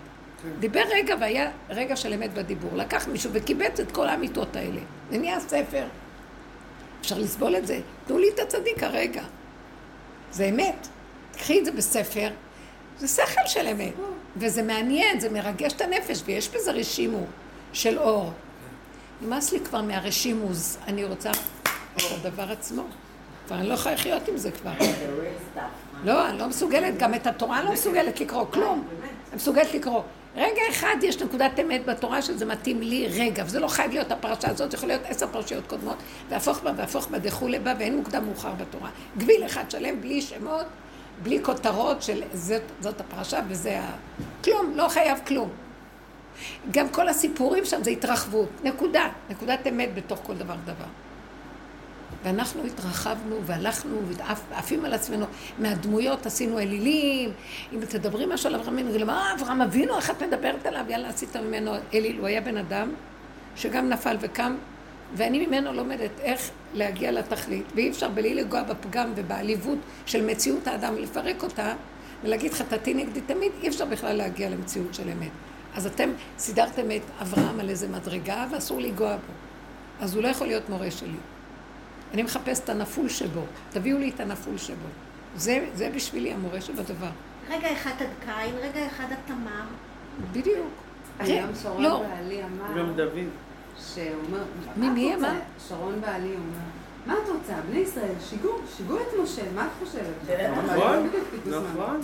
דיבר רגע והיה רגע של אמת בדיבור. לקח מישהו וקיבץ את כל האמיתות האלה. זה נהיה ספר. אפשר לסבול את זה. תנו לי את הצדיק הרגע. זה אמת. קחי את זה בספר, זה שכל של אמת. וזה מעניין, זה מרגש את הנפש, ויש בזה רשימו של אור. נמאס לי כבר מהרשימוז, אני רוצה את הדבר עצמו. כבר אני לא יכולה לחיות עם זה כבר. לא, אני לא מסוגלת, גם את התורה לא מסוגלת לקרוא, כלום. אני מסוגלת לקרוא. רגע אחד יש נקודת אמת בתורה שזה מתאים לי רגע, וזה לא חייב להיות הפרשה הזאת, זה יכול להיות עשר פרשיות קודמות, והפוך בה והפוך בה דכולי בה, ואין מוקדם מאוחר בתורה. גביל אחד שלם, בלי שמות, בלי כותרות של זאת, זאת הפרשה וזה ה... כלום, לא חייב כלום. גם כל הסיפורים שם זה התרחבות, נקודה, נקודת אמת בתוך כל דבר דבר. ואנחנו התרחבנו והלכנו ועפים על עצמנו. מהדמויות עשינו אלילים. אם תדברי משהו על אברהם אבינו, מה אברהם אבינו, איך את מדברת עליו? יאללה, עשית ממנו אליל. הוא היה בן אדם שגם נפל וקם, ואני ממנו לומדת איך להגיע לתכלית. ואי אפשר בלי לגוע בפגם ובעליבות של מציאות האדם, לפרק אותה ולהגיד חטאתי נגדי תמיד, אי אפשר בכלל להגיע למציאות של אמת. אז אתם סידרתם את אברהם על איזה מדרגה ואסור לנגוע בו. אז הוא לא יכול להיות מורה שלי. אני מחפש את הנפול שבו. תביאו לי את הנפול שבו. זה, זה בשבילי המורה שבדבר. רגע אחד עד קין, רגע אחד עד תמר. בדיוק. היום שרון לא. בעלי אמר... גם דוד. שאומר... מי, מי אמר? שרון בעלי אומר, מה את רוצה? בני ישראל, שיגעו, שיגעו את משה, מה את חושבת? נכון, נכון.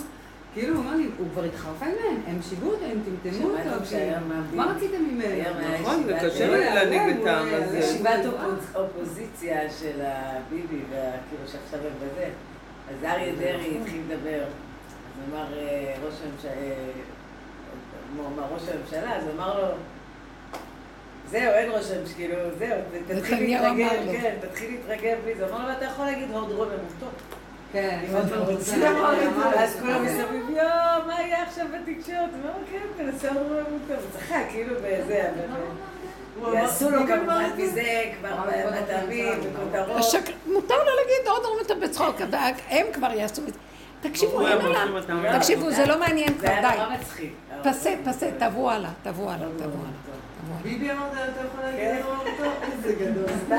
כאילו, הוא אמר לי, הוא כבר התחרפן מהם, הם שיגעו אותו, הם טמטמו אותו, מה רציתם ממנו? נכון, זה קשה לי להנהיג את העם הזה. ישיבת אופוזיציה של הביבי, כאילו שעכשיו הם בזה, אז אריה דרעי התחיל לדבר, אז אמר אה, אמר ראש הממשלה, אז אמר לו, זהו, אין ראש הממשלה, כאילו, זהו, תתחיל להתרגל, כן, תתחיל להתרגל בלי זה. אמר לו, אתה יכול להגיד רומם, הוא טוב. כן, ואז כולם מסביב, יואו, מה יהיה עכשיו בתקשורת? הוא אומר, כן, תנסה רומם, הוא טוב. צחק, כאילו, בזה, יעשו לו כמובן מזה כבר מטעמים וכותרות. מותר לו להגיד עוד רומם בצחוק, הם כבר יעשו את זה. תקשיבו, אין עולם. תקשיבו, זה לא מעניין כבר, די. זה היה נורא מצחיק. פסה, פסה, תעברו הלאה, תעברו הלאה, תעברו הלאה. ביבי אמרת, אתה יכול להגיד אותו? איזה גדול.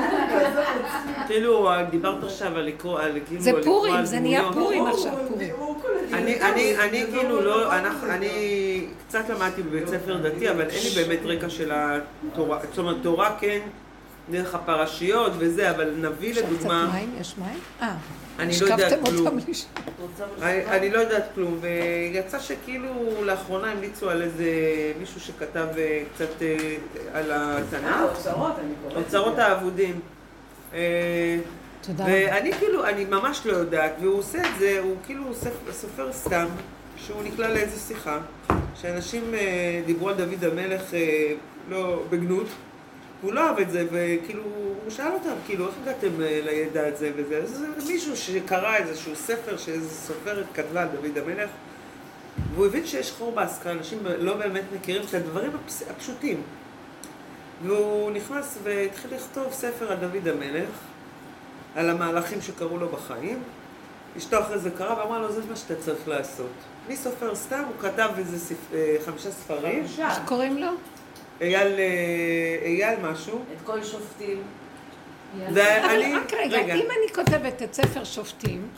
כאילו, דיברת עכשיו על לקרוא, על כאילו... זה פורים, זה נהיה פורים עכשיו, פורים. אני כאילו לא, אני קצת למדתי בבית ספר דתי, אבל אין לי באמת רקע של התורה. זאת אומרת, תורה כן, דרך הפרשיות וזה, אבל נביא לדוגמה... יש קצת מים? יש מים? אה. אני לא יודעת כלום. אני לא יודעת כלום, ויצא שכאילו לאחרונה המליצו על איזה מישהו שכתב אה, קצת אה, על התנ"ך. אה, אוצרות, אני קוראת. אוצרות האבודים. תודה ואני כאילו, אני ממש לא יודעת, והוא עושה את זה, הוא כאילו סופר סתם, שהוא נקלע לאיזו שיחה, שאנשים דיברו על דוד המלך לא בגנות. והוא לא אהב את זה, וכאילו, הוא שאל אותם, כאילו, איך הגעתם אה, לידע את זה וזה? אז מישהו שקרא איזשהו ספר שאיזו סופרת כתבה על דוד המלך, והוא הבין שיש חור בהשכלה, אנשים לא באמת מכירים את הדברים הפשוטים. והוא נכנס והתחיל לכתוב ספר על דוד המלך, על המהלכים שקרו לו בחיים. אשתו אחרי זה קרא ואמרה לו, זה מה שאתה צריך לעשות. מי סופר סתם? הוא כתב איזה ספ... אה, חמישה ספרים. איך קוראים לו? אייל, אה, אייל משהו. את כל שופטים. ואני, רק רגע, רגע, אם אני כותבת את ספר שופטים,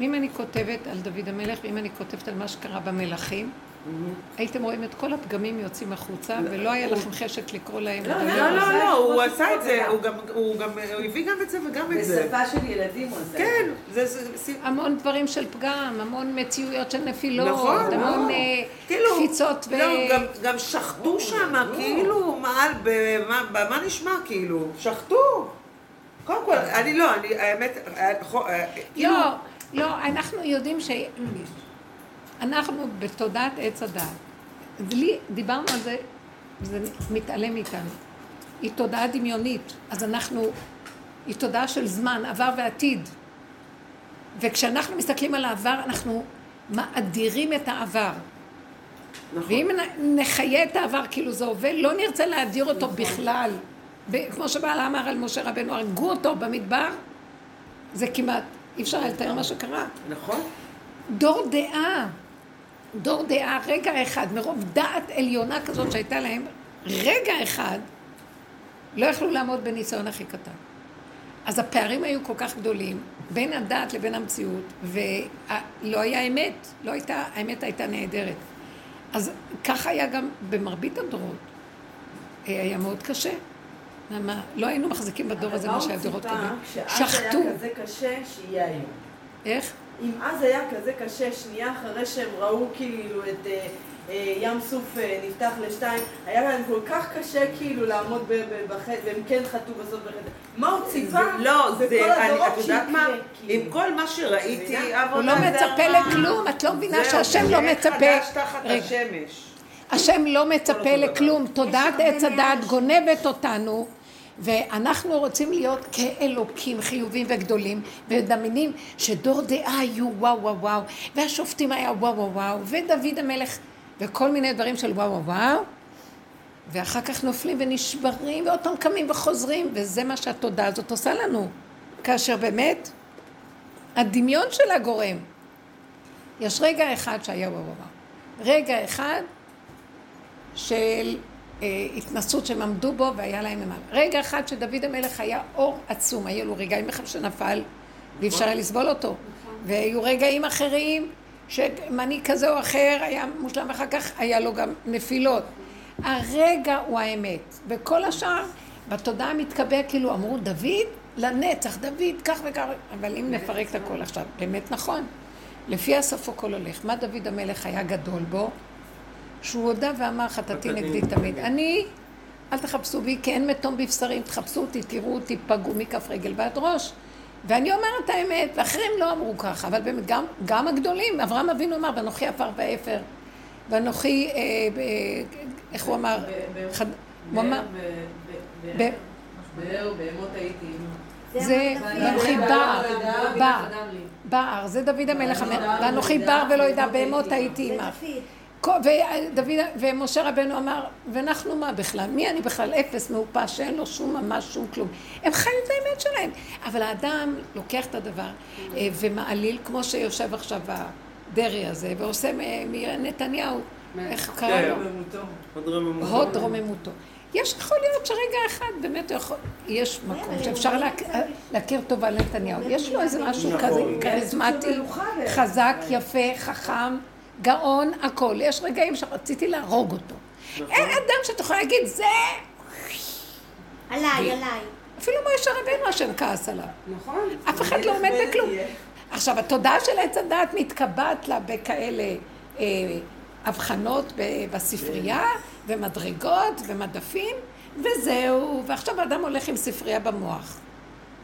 אם אני כותבת על דוד המלך, ואם אני כותבת על מה שקרה במלכים, הייתם רואים את כל הפגמים יוצאים החוצה, ולא היה לכם חשק לקרוא להם. לא, לא, לא, לא, הוא עשה את זה, הוא גם הביא גם את זה וגם את זה. בשפה של ילדים הוא עשה את זה. כן, המון דברים של פגם, המון מציאויות של נפילות, נכון, המון אה, כאילו, קפיצות ו... לא, גם שחטו שם, כאילו, במה נשמע, כאילו? שחטו. קודם כל, אני לא, אני, האמת, אה, אה, כאילו... לא, לא, אנחנו יודעים ש... אנחנו בתודעת עץ הדעת. לי, דיברנו על זה, זה מתעלם מאיתנו. היא תודעה דמיונית, אז אנחנו, היא תודעה של זמן, עבר ועתיד. וכשאנחנו מסתכלים על העבר, אנחנו מאדירים את העבר. נכון. ואם נחיה את העבר כאילו זה עובד, לא נרצה להדיר אותו בכלל. ב- כמו שבעלה אמר על משה רבנו, הרגו אותו במדבר, זה כמעט, אי אפשר לתאר מה שקרה. נכון? דור דעה, דור דעה, רגע אחד, מרוב דעת עליונה כזאת שהייתה להם, רגע אחד, לא יכלו לעמוד בניסיון הכי קטן. אז הפערים היו כל כך גדולים בין הדעת לבין המציאות, ולא היה אמת, לא הייתה, האמת הייתה נהדרת. אז ככה היה גם במרבית הדורות. אה, היה מאוד קשה. למה? לא היינו מחזיקים בדור הזה מה שהיה דורות קודמים. שאז שחטו. היה כזה קשה, שיהיה היום. איך? אם אז היה כזה קשה, שנייה אחרי שהם ראו כאילו את אה, אה, ים סוף אה, נפתח לשתיים, היה להם כל כך קשה כאילו לעמוד בחטא, והם כן חטאו בסוף בחטא. מה הוא ציפה? לא, זה, אני, את יודעת מה? שיקרה, כאילו. עם כל מה שראיתי, הוא לא מצפה. לכלום, את לא מבינה שהשם זה לא מצפה. חדש תחת רגע. השמש. השם לא מצפה. לכלום, תודעת עץ הדעת גונבת אותנו ואנחנו רוצים להיות כאלוקים חיובים וגדולים ומדמיינים שדור דעה היו וואו וואו וואו והשופטים היה וואו וואו וואו ודוד המלך וכל מיני דברים של וואו וואו וואו ואחר כך נופלים ונשברים ועוד פעם קמים וחוזרים וזה מה שהתודעה הזאת עושה לנו. כאשר באמת הדמיון שלה גורם יש רגע אחד שהיה וואו וואו רגע אחד של התנסות שהם עמדו בו והיה להם למעלה. רגע אחד שדוד המלך היה אור עצום, היו לו רגעים אחד שנפל ואי אפשר היה לסבול אותו. והיו רגעים אחרים שמנהיג כזה או אחר היה מושלם, ואחר כך היה לו גם נפילות. הרגע הוא האמת, וכל השאר בתודעה מתקבע כאילו אמרו דוד לנצח, דוד כך וכך, אבל אם נפרק את הכל עכשיו, באמת נכון. לפי הסוף הכל הולך. מה דוד המלך היה גדול בו? שהוא הודה ואמר חטאתי נגדי תמיד. אני, אל תחפשו בי, כי אין מתום בבשרים, תחפשו אותי, תראו אותי, פגעו מכף רגל ועד ראש. ואני אומרת את האמת, ואחרים לא אמרו ככה, אבל באמת גם, גם הגדולים, אברהם אבינו אמר, ואנוכי עפר ואפר, ואנוכי, אה, ב, איך הוא אמר? הוא אמר, באר, בהמות הייתי. זה ואנוכי בר, בר, בר, זה דוד המלך, אומר, ואנוכי בר ולא ידע בהמות הייתי עמך. ודוד, ומשה רבנו אמר, ואנחנו מה בכלל? מי אני בכלל? אפס מעופש, שאין לו שום ממש, שום כלום. הם חיים את האמת שלהם. אבל האדם לוקח את הדבר אה, ומעליל, כמו שיושב עכשיו הדרעי הזה, ועושה מנתניהו, איך קרא לו? הוד רוממותו. יש יכול להיות שרגע אחד באמת הוא יכול, יש מקום שאפשר להכ- להכיר טובה לנתניהו. יש לו איזה משהו נכון. כזה כריזמטי, חזק, יפה, חכם, גאון, הכל. יש רגעים שרציתי להרוג אותו. אין אדם שאתה יכול להגיד, זה... עליי, עליי. אפילו משה רבנו השם כעס עליו. נכון. אף אחד לא עומד בכלום. עכשיו, התודעה של עץ הדעת מתקבעת לה בכאלה אה, הבחנות ב- בספרייה, ומדרגות, ומדפים, וזהו, ועכשיו האדם הולך עם ספרייה במוח.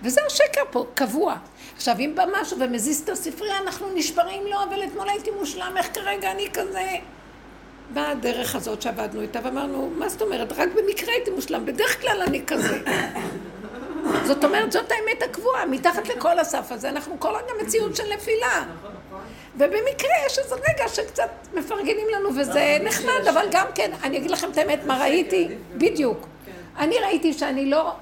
וזה השקר פה, קבוע. עכשיו, אם בא משהו ומזיז את הספרייה, אנחנו נשברים לו, אבל אתמול הייתי מושלם, איך כרגע אני כזה... באה הדרך הזאת שעבדנו איתה, ואמרנו, מה זאת אומרת? רק במקרה הייתי מושלם, בדרך כלל אני כזה. זאת אומרת, זאת האמת הקבועה, מתחת לכל הסף הזה, אנחנו כל רגע מציאות של נפילה. ובמקרה יש איזה רגע שקצת מפרגנים לנו, וזה נחמד, אבל גם כן, אני אגיד לכם את האמת, מה ראיתי, בדיוק. אני ראיתי שאני לא,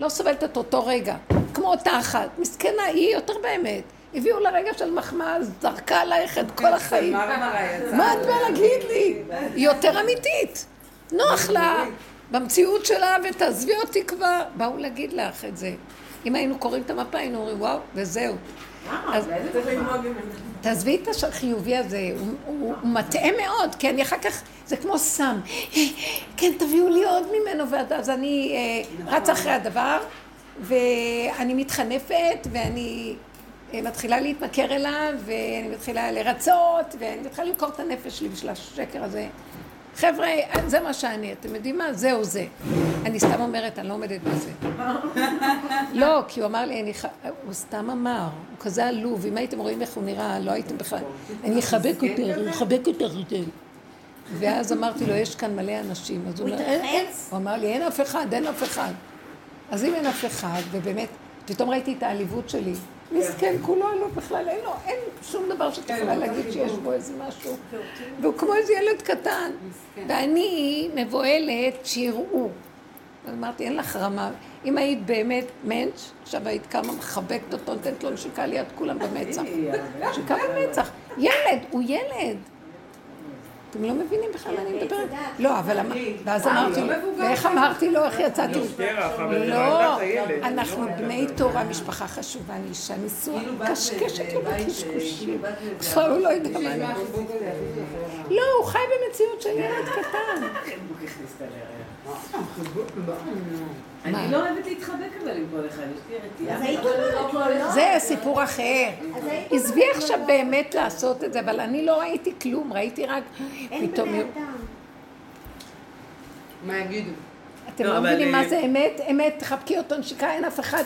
לא סובלת את אותו רגע, כמו אותה אחת, מסכנה, היא יותר באמת. הביאו לה רגע של מחמאה, זרקה עלייך את כל החיים. מה את באה להגיד לי? היא יותר אמיתית. נוח לה במציאות שלה, ותעזבי אותי כבר. באו להגיד לך את זה. אם היינו קוראים את המפה, היינו אומרים, וואו, וזהו. אז ממנו. תעזבי את החיובי הזה, הוא, מטעה מאוד, כי אני אחר כך, זה כמו סם. כן, תביאו לי עוד ממנו, ואז אני אה, רצה אחרי הדבר, ואני מתחנפת, ואני אה, מתחילה להתמכר אליו, ואני מתחילה לרצות, ואני מתחילה למכור את הנפש שלי בשביל השקר הזה. חבר'ה, זה מה שאני, אתם יודעים מה? זהו זה. אני סתם אומרת, אני לא עומדת בזה. לא, כי הוא אמר לי, אני ח... הוא סתם אמר, הוא כזה עלוב, אם הייתם רואים איך הוא נראה, לא הייתם בכלל, אני אחבק אותך, אני אחבק אותך יותר. ואז אמרתי לו, יש כאן מלא אנשים. אז הוא. התרחץ? הוא אמר לי, אין אף אחד, אין אף אחד. אז אם אין אף אחד, ובאמת, פתאום ראיתי את העליבות שלי, מסכן, כולו לא בכלל, אין לו, אין שום דבר שאת יכולה להגיד שיש בו איזה משהו. והוא כמו איזה ילד קטן. ואני מבוהלת שיראו. אז אמרתי, אין לך רמה. אם היית באמת מענץ', עכשיו היית קמה מחבקת אותו, נותנת לו נשיקה ליד כולם במצח. נשיקה במצח. ילד, הוא ילד. אתם לא מבינים בכלל מה אני מדברת? לא, אבל ואז אמרתי לו, ואיך אמרתי לו, איך יצאתי? לא, אנחנו בני תורה, משפחה חשובה, אני אישה נשואה, קשקשת לו בקשקושים. בכלל הוא לא יודע מה אני לא, הוא חי במציאות של ילד קטן. אני לא אוהבת להתחבק אבל עם כל אחד, יש לי רתיעה. לו, לא? זה סיפור אחר. היית עזבי עכשיו לא. באמת לעשות את זה, אבל אני לא ראיתי כלום, ראיתי רק אין פתאום... אדם. מה יגידו? אתם לא, לא מבינים מה זה אמת? אמת, תחבקי אותו נשיקה, אין אף אחד.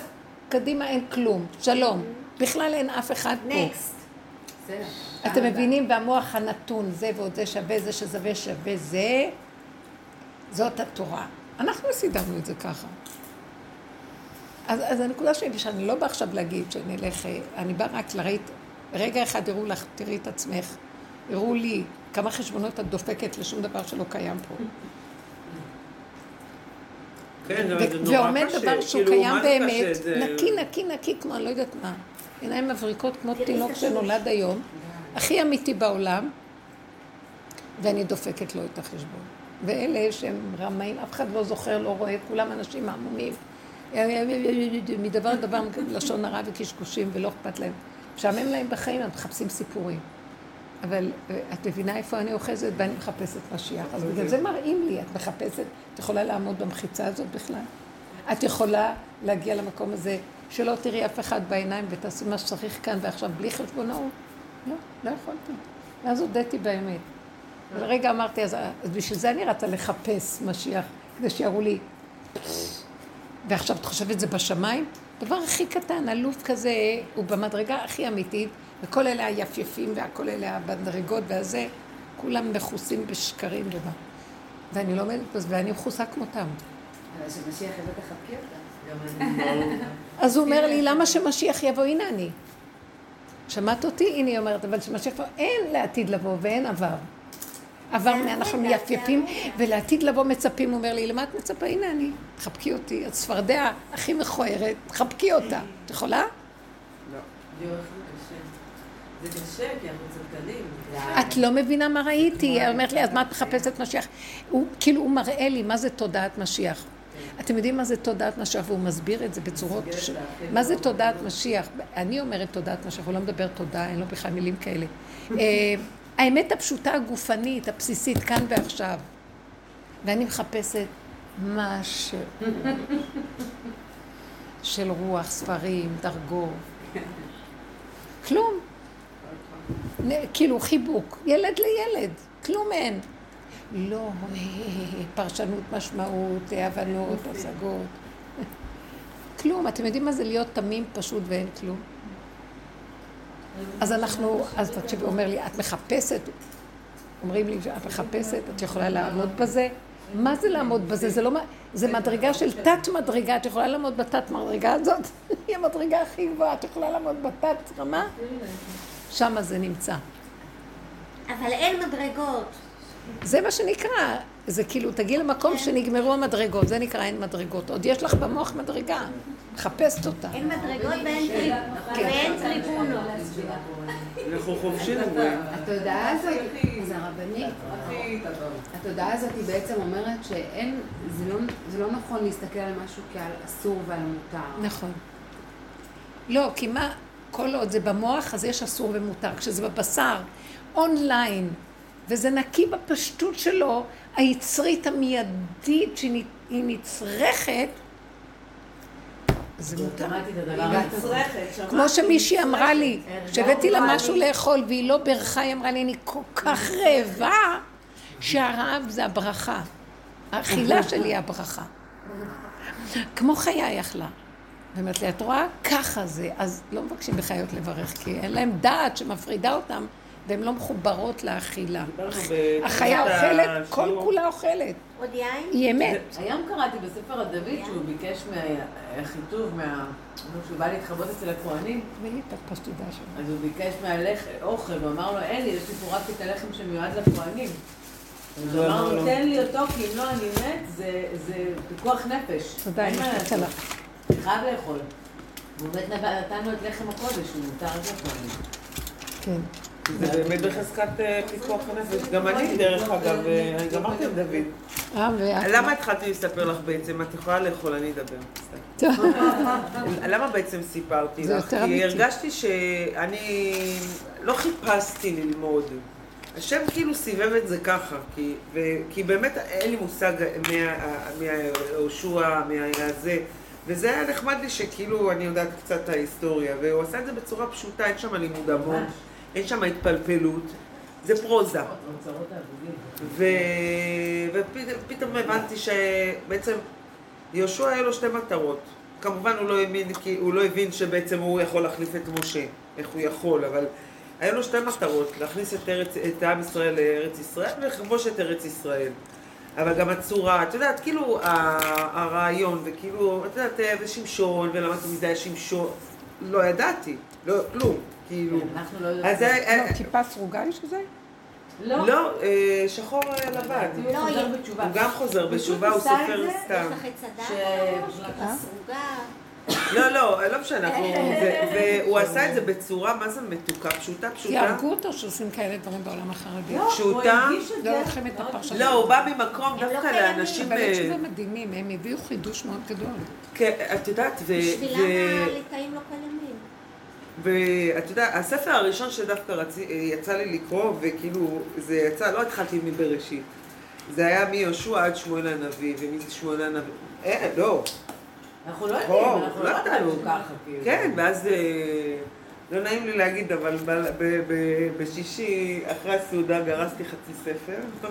קדימה אין כלום. שלום. בכלל אין אף אחד פה. נקסט. אתם מבינים? והמוח הנתון, זה ועוד זה שווה, זה ששווה שווה זה, זאת התורה. אנחנו סידרנו את זה ככה. אז, אז הנקודה שלי, שאני לא באה עכשיו להגיד שנלך, אה, אני באה רק לראית, רגע אחד יראו לך, תראי את עצמך, יראו לי כמה חשבונות את דופקת לשום דבר שלא קיים פה. כן, זה ו- נורא ועומד קשה. דבר שהוא כאילו, קיים זה באמת, קשה? זה- נקי, נקי, נקי, כמו אני לא יודעת מה. עיניים מבריקות כמו תראי תינוק. שנולד היום, הכי אמיתי בעולם, ואני דופקת לו את החשבון. ואלה שהם רמאים, אף אחד לא זוכר, לא רואה, כולם אנשים עמומים. מדבר לדבר, לשון הרע וקשקושים, ולא אכפת להם. משעמם להם בחיים, הם מחפשים סיפורים. אבל אה, את מבינה איפה אני אוחזת ואני מחפשת משיח. אז בגלל זה מראים לי, את מחפשת, את יכולה לעמוד במחיצה הזאת בכלל? את יכולה להגיע למקום הזה שלא תראי אף אחד בעיניים ותעשי מה שצריך כאן ועכשיו בלי חשבונאות? לא, לא יכולתי. ואז הודיתי באמת. ולרגע אמרתי, אז, אז בשביל זה אני רצה לחפש משיח, כדי שיראו לי. ועכשיו את חושבת זה בשמיים? דבר הכי קטן, אלוף כזה, הוא במדרגה הכי אמיתית, וכל אלה היפיפים והכל אלה המדרגות והזה, כולם מכוסים בשקרים ומה. ואני לא עומדת בזה, ואני מכוסה כמותם. אבל שמשיח יבוא תחבקי אני. אז הוא אומר לי, למה שמשיח יבוא? הנה אני. שמעת אותי? הנה היא אומרת, אבל שמשיח יבוא, אין לעתיד לבוא ואין עבר. עבר, זה אנחנו מייפייפים. ולעתיד לבוא מצפים, הוא אומר לי, למה את מצפה? הנה אני, תחבקי אותי, הצפרדע הכי מכוערת, תחבקי אותה. את יכולה? איך זה קשה. כי אנחנו צדקנים. את לא מבינה מה ראיתי, היא אומרת לי, אז מה את מחפשת משיח? הוא, כאילו, הוא מראה לי מה זה תודעת משיח. אתם יודעים מה זה תודעת משיח, והוא מסביר את זה בצורות... ש... מה זה תודעת משיח? אני אומרת תודעת משיח, הוא לא מדבר תודה, אין לו בכלל מילים כאלה. האמת הפשוטה הגופנית, הבסיסית, כאן ועכשיו. ואני מחפשת משהו של רוח, ספרים, דרגות. כלום. כאילו חיבוק, ילד לילד, כלום אין. לא פרשנות משמעות, הבנות, השגות. כלום, אתם יודעים מה זה להיות תמים פשוט ואין כלום? אז אנחנו, אז תקשיבי, אומר לי, את מחפשת, אומרים לי, את מחפשת, את יכולה לעמוד בזה? מה זה לעמוד בזה? זה לא מה, זה מדרגה של תת מדרגה, את יכולה לעמוד בתת מדרגה הזאת? היא המדרגה הכי גבוהה, את יכולה לעמוד בתת רמה? שמה זה נמצא. אבל אין מדרגות. זה מה שנקרא, זה כאילו, תגיעי למקום שנגמרו המדרגות, זה נקרא אין מדרגות. עוד יש לך במוח מדרגה, מחפשת אותה. אין מדרגות ואין טריב- ואין טריבונות. אנחנו חופשי נגועים. התודעה הזאת, אז הרבנית, התודעה הזאת היא בעצם אומרת שאין, זה לא, זה לא נכון להסתכל על משהו כעל אסור ועל מותר. נכון. לא, כי מה, כל עוד זה במוח, אז יש אסור ומותר. כשזה בבשר, אונליין, וזה נקי בפשטות שלו, היצרית המיידית שהיא נצרכת, זה מותר. נצרכת, שמעתי. כמו שמישהי אמרה לי, נצרכת. שהבאתי לה משהו לאכול והיא לא בירכה, היא אמרה לי, אני כל כך רעבה, שהרעב זה הברכה. האכילה שלי היא הברכה. כמו חיה היא אכלה. ואומרת לי, את רואה? ככה זה. אז לא מבקשים בחיות לברך, כי אין להם דעת שמפרידה אותם והן לא מחוברות לאכילה. החיה אוכלת, כל. כולה אוכלת. עוד יין? היא אמת. היום קראתי בספר הדוד שהוא ביקש מהחיטוב, מה... שהוא בא להתחבות אצל הכוהנים, תביא לי את הפסטידה שלו. אז הוא ביקש מהאוכל, הוא אמר לו, אין לי, יש לי פה רק את הלחם שמיועד לכוהנים. אז הוא אמר לו, תן לי אותו, כי אם לא אני מת, זה זה פיקוח נפש. תודה, אין אני. אתה חייב לאכול. והוא באמת נתן לו את לחם הקודש, הוא מותר לכוהנים. כן. זה באמת בחזקת אה, פיקוח הנפש. גם אני, דרך אגב, אה, אני גמרתי עם דוד. אה. למה התחלתי לספר לך בעצם? את יכולה לאכול, אני אדבר. למה בעצם סיפרתי לך? כי. הרגשתי שאני לא חיפשתי ללמוד. השם כאילו סיבב את זה ככה, כי, ו, כי באמת אין לי מושג מהיהושע, מהזה, וזה היה נחמד לי שכאילו אני יודעת קצת את ההיסטוריה, והוא עשה את זה בצורה פשוטה, אין שם לימוד ממש. אין שם התפלפלות, זה פרוזה. ופתאום הבנתי שבעצם יהושע היה לו שתי מטרות. כמובן הוא לא האמין, כי הוא לא הבין שבעצם הוא יכול להחליף את משה, איך הוא יכול, אבל היה לו שתי מטרות, להכניס את, ארץ, את עם ישראל לארץ ישראל ולכבוש את ארץ ישראל. אבל גם הצורה, את יודעת, כאילו הרעיון, וכאילו, את יודעת, ושמשון, ולמדתי מזה היה שמשון, לא ידעתי, לא, כלום, כאילו. אנחנו לא יודעים. אז זה, לא, כיפה סרוגה יש לזה? לא. לא, אה, שחור אה, לבן. הוא לא, חוזר היא- בתשובה. הוא גם חוזר בתשובה, הוא סופר זה, סתם. אה? לא, לא, לא משנה, והוא עשה את זה בצורה, מה זה מתוקה, פשוטה, כי פשוטה. הרגו אותו שעושים כאלה דברים בעולם החרדי. לא, הוא פשוטה. הרגיש את זה. לא לוקחים את הפרשנות. לא, הוא בא ממקום הם לא דווקא קיימים, לאנשים... אבל יש אה, שזה מדהימים, הם הביאו חידוש מאוד גדול. כן, את יודעת, ו- בשבילם הליטאים לא קיימים. ואת יודעת, הספר הראשון שדווקא רצי- אה, יצא לי לקרוא, וכאילו, זה יצא, לא התחלתי מבראשית. זה היה מיהושע עד שמואל הנביא, ומי זה שמואל הנביא? אה, לא. אנחנו לא יודעים, אנחנו לא לא ידענו. יודעים ככה, כאילו. כן, ואז, אה, לא נעים לי להגיד, אבל בשישי, אחרי הסעודה, גרסתי חצי ספר.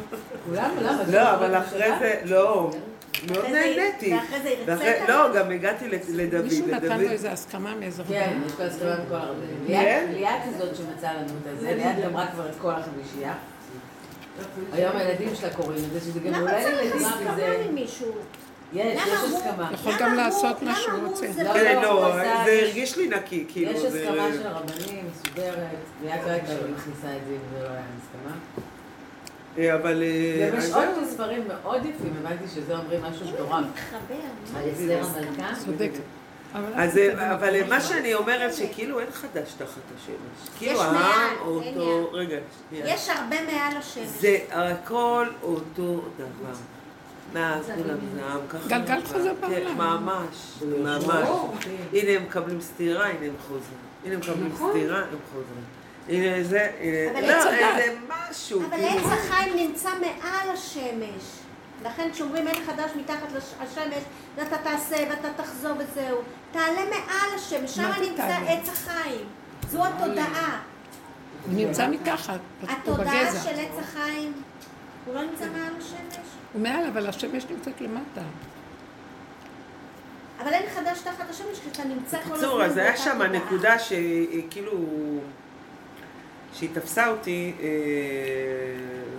כולנו, למה? לא, אבל אחרי זה, לא, מאוד נהניתי. ואחרי זה הרצית? לא, גם הגעתי לד- לדוד, מישהו נתן לו. איזו הסכמה מאיזה כן, רבן? יש פה הסכמה מכל הרבנים. כן? ליאת ליאת היא זאת שמצאה לנו את זה, ליאת גמרה כבר את כל החמישייה. היום הילדים שלה קוראים את זה, שזה גם למה אולי צריך ילדים, הסכמה זה... ממישהו? יש, למה יש הוא- הסכמה. יכול למה גם הוא- לעשות מה למה שהוא הוא רוצה. לא, כן, לא, זה יש- הרגיש לי נקי, כאילו. יש הסכמה של הרבנים, מסודרת, ליאת לא הייתה מכניסה את זה אם זה לא היה הסכמה. אה, אבל... אה, גם יש עוד. ספרים מאוד יפים, הבנתי שזה אומרים משהו מטורף. מתחבר, מה על הסכמה? המלכה. צודקת. אבל אז אה, אבל. מה שאני אומרת, שכאילו אין חדש תחת השמש. כאילו העם אותו... רגע, שנייה. יש הרבה מעל השמש. זה הכל אותו דבר. מאז כולם זעם, ככה. גלגל. חוזר כן, בעולם. ממש, ממש. הנה הם מקבלים סטירה, הנה הם חוזרים. הנה הם מקבלים סטירה, הם חוזרים. הנה זה, אבל הנה... לא, עץ הדת. איזה משהו. אבל כאילו. עץ החיים נמצא מעל השמש. לכן כשאומרים אין חדש מתחת לש- השמש, ואתה תעשה ואתה תחזור וזהו. תעלה מעל השמש, שם נמצא? עץ החיים. זו התודעה. הוא נמצא מתחת, הוא התודעה בגזע. של עץ החיים, הוא לא נמצא מעל השמש. הוא מעל, אבל השמש נמצאת למטה. אבל אין חדש תחת השמש כשאתה נמצא כל הזמן בקיצור, אז היה שם תודעה. נקודה שכאילו, שהיא תפסה אותי אה,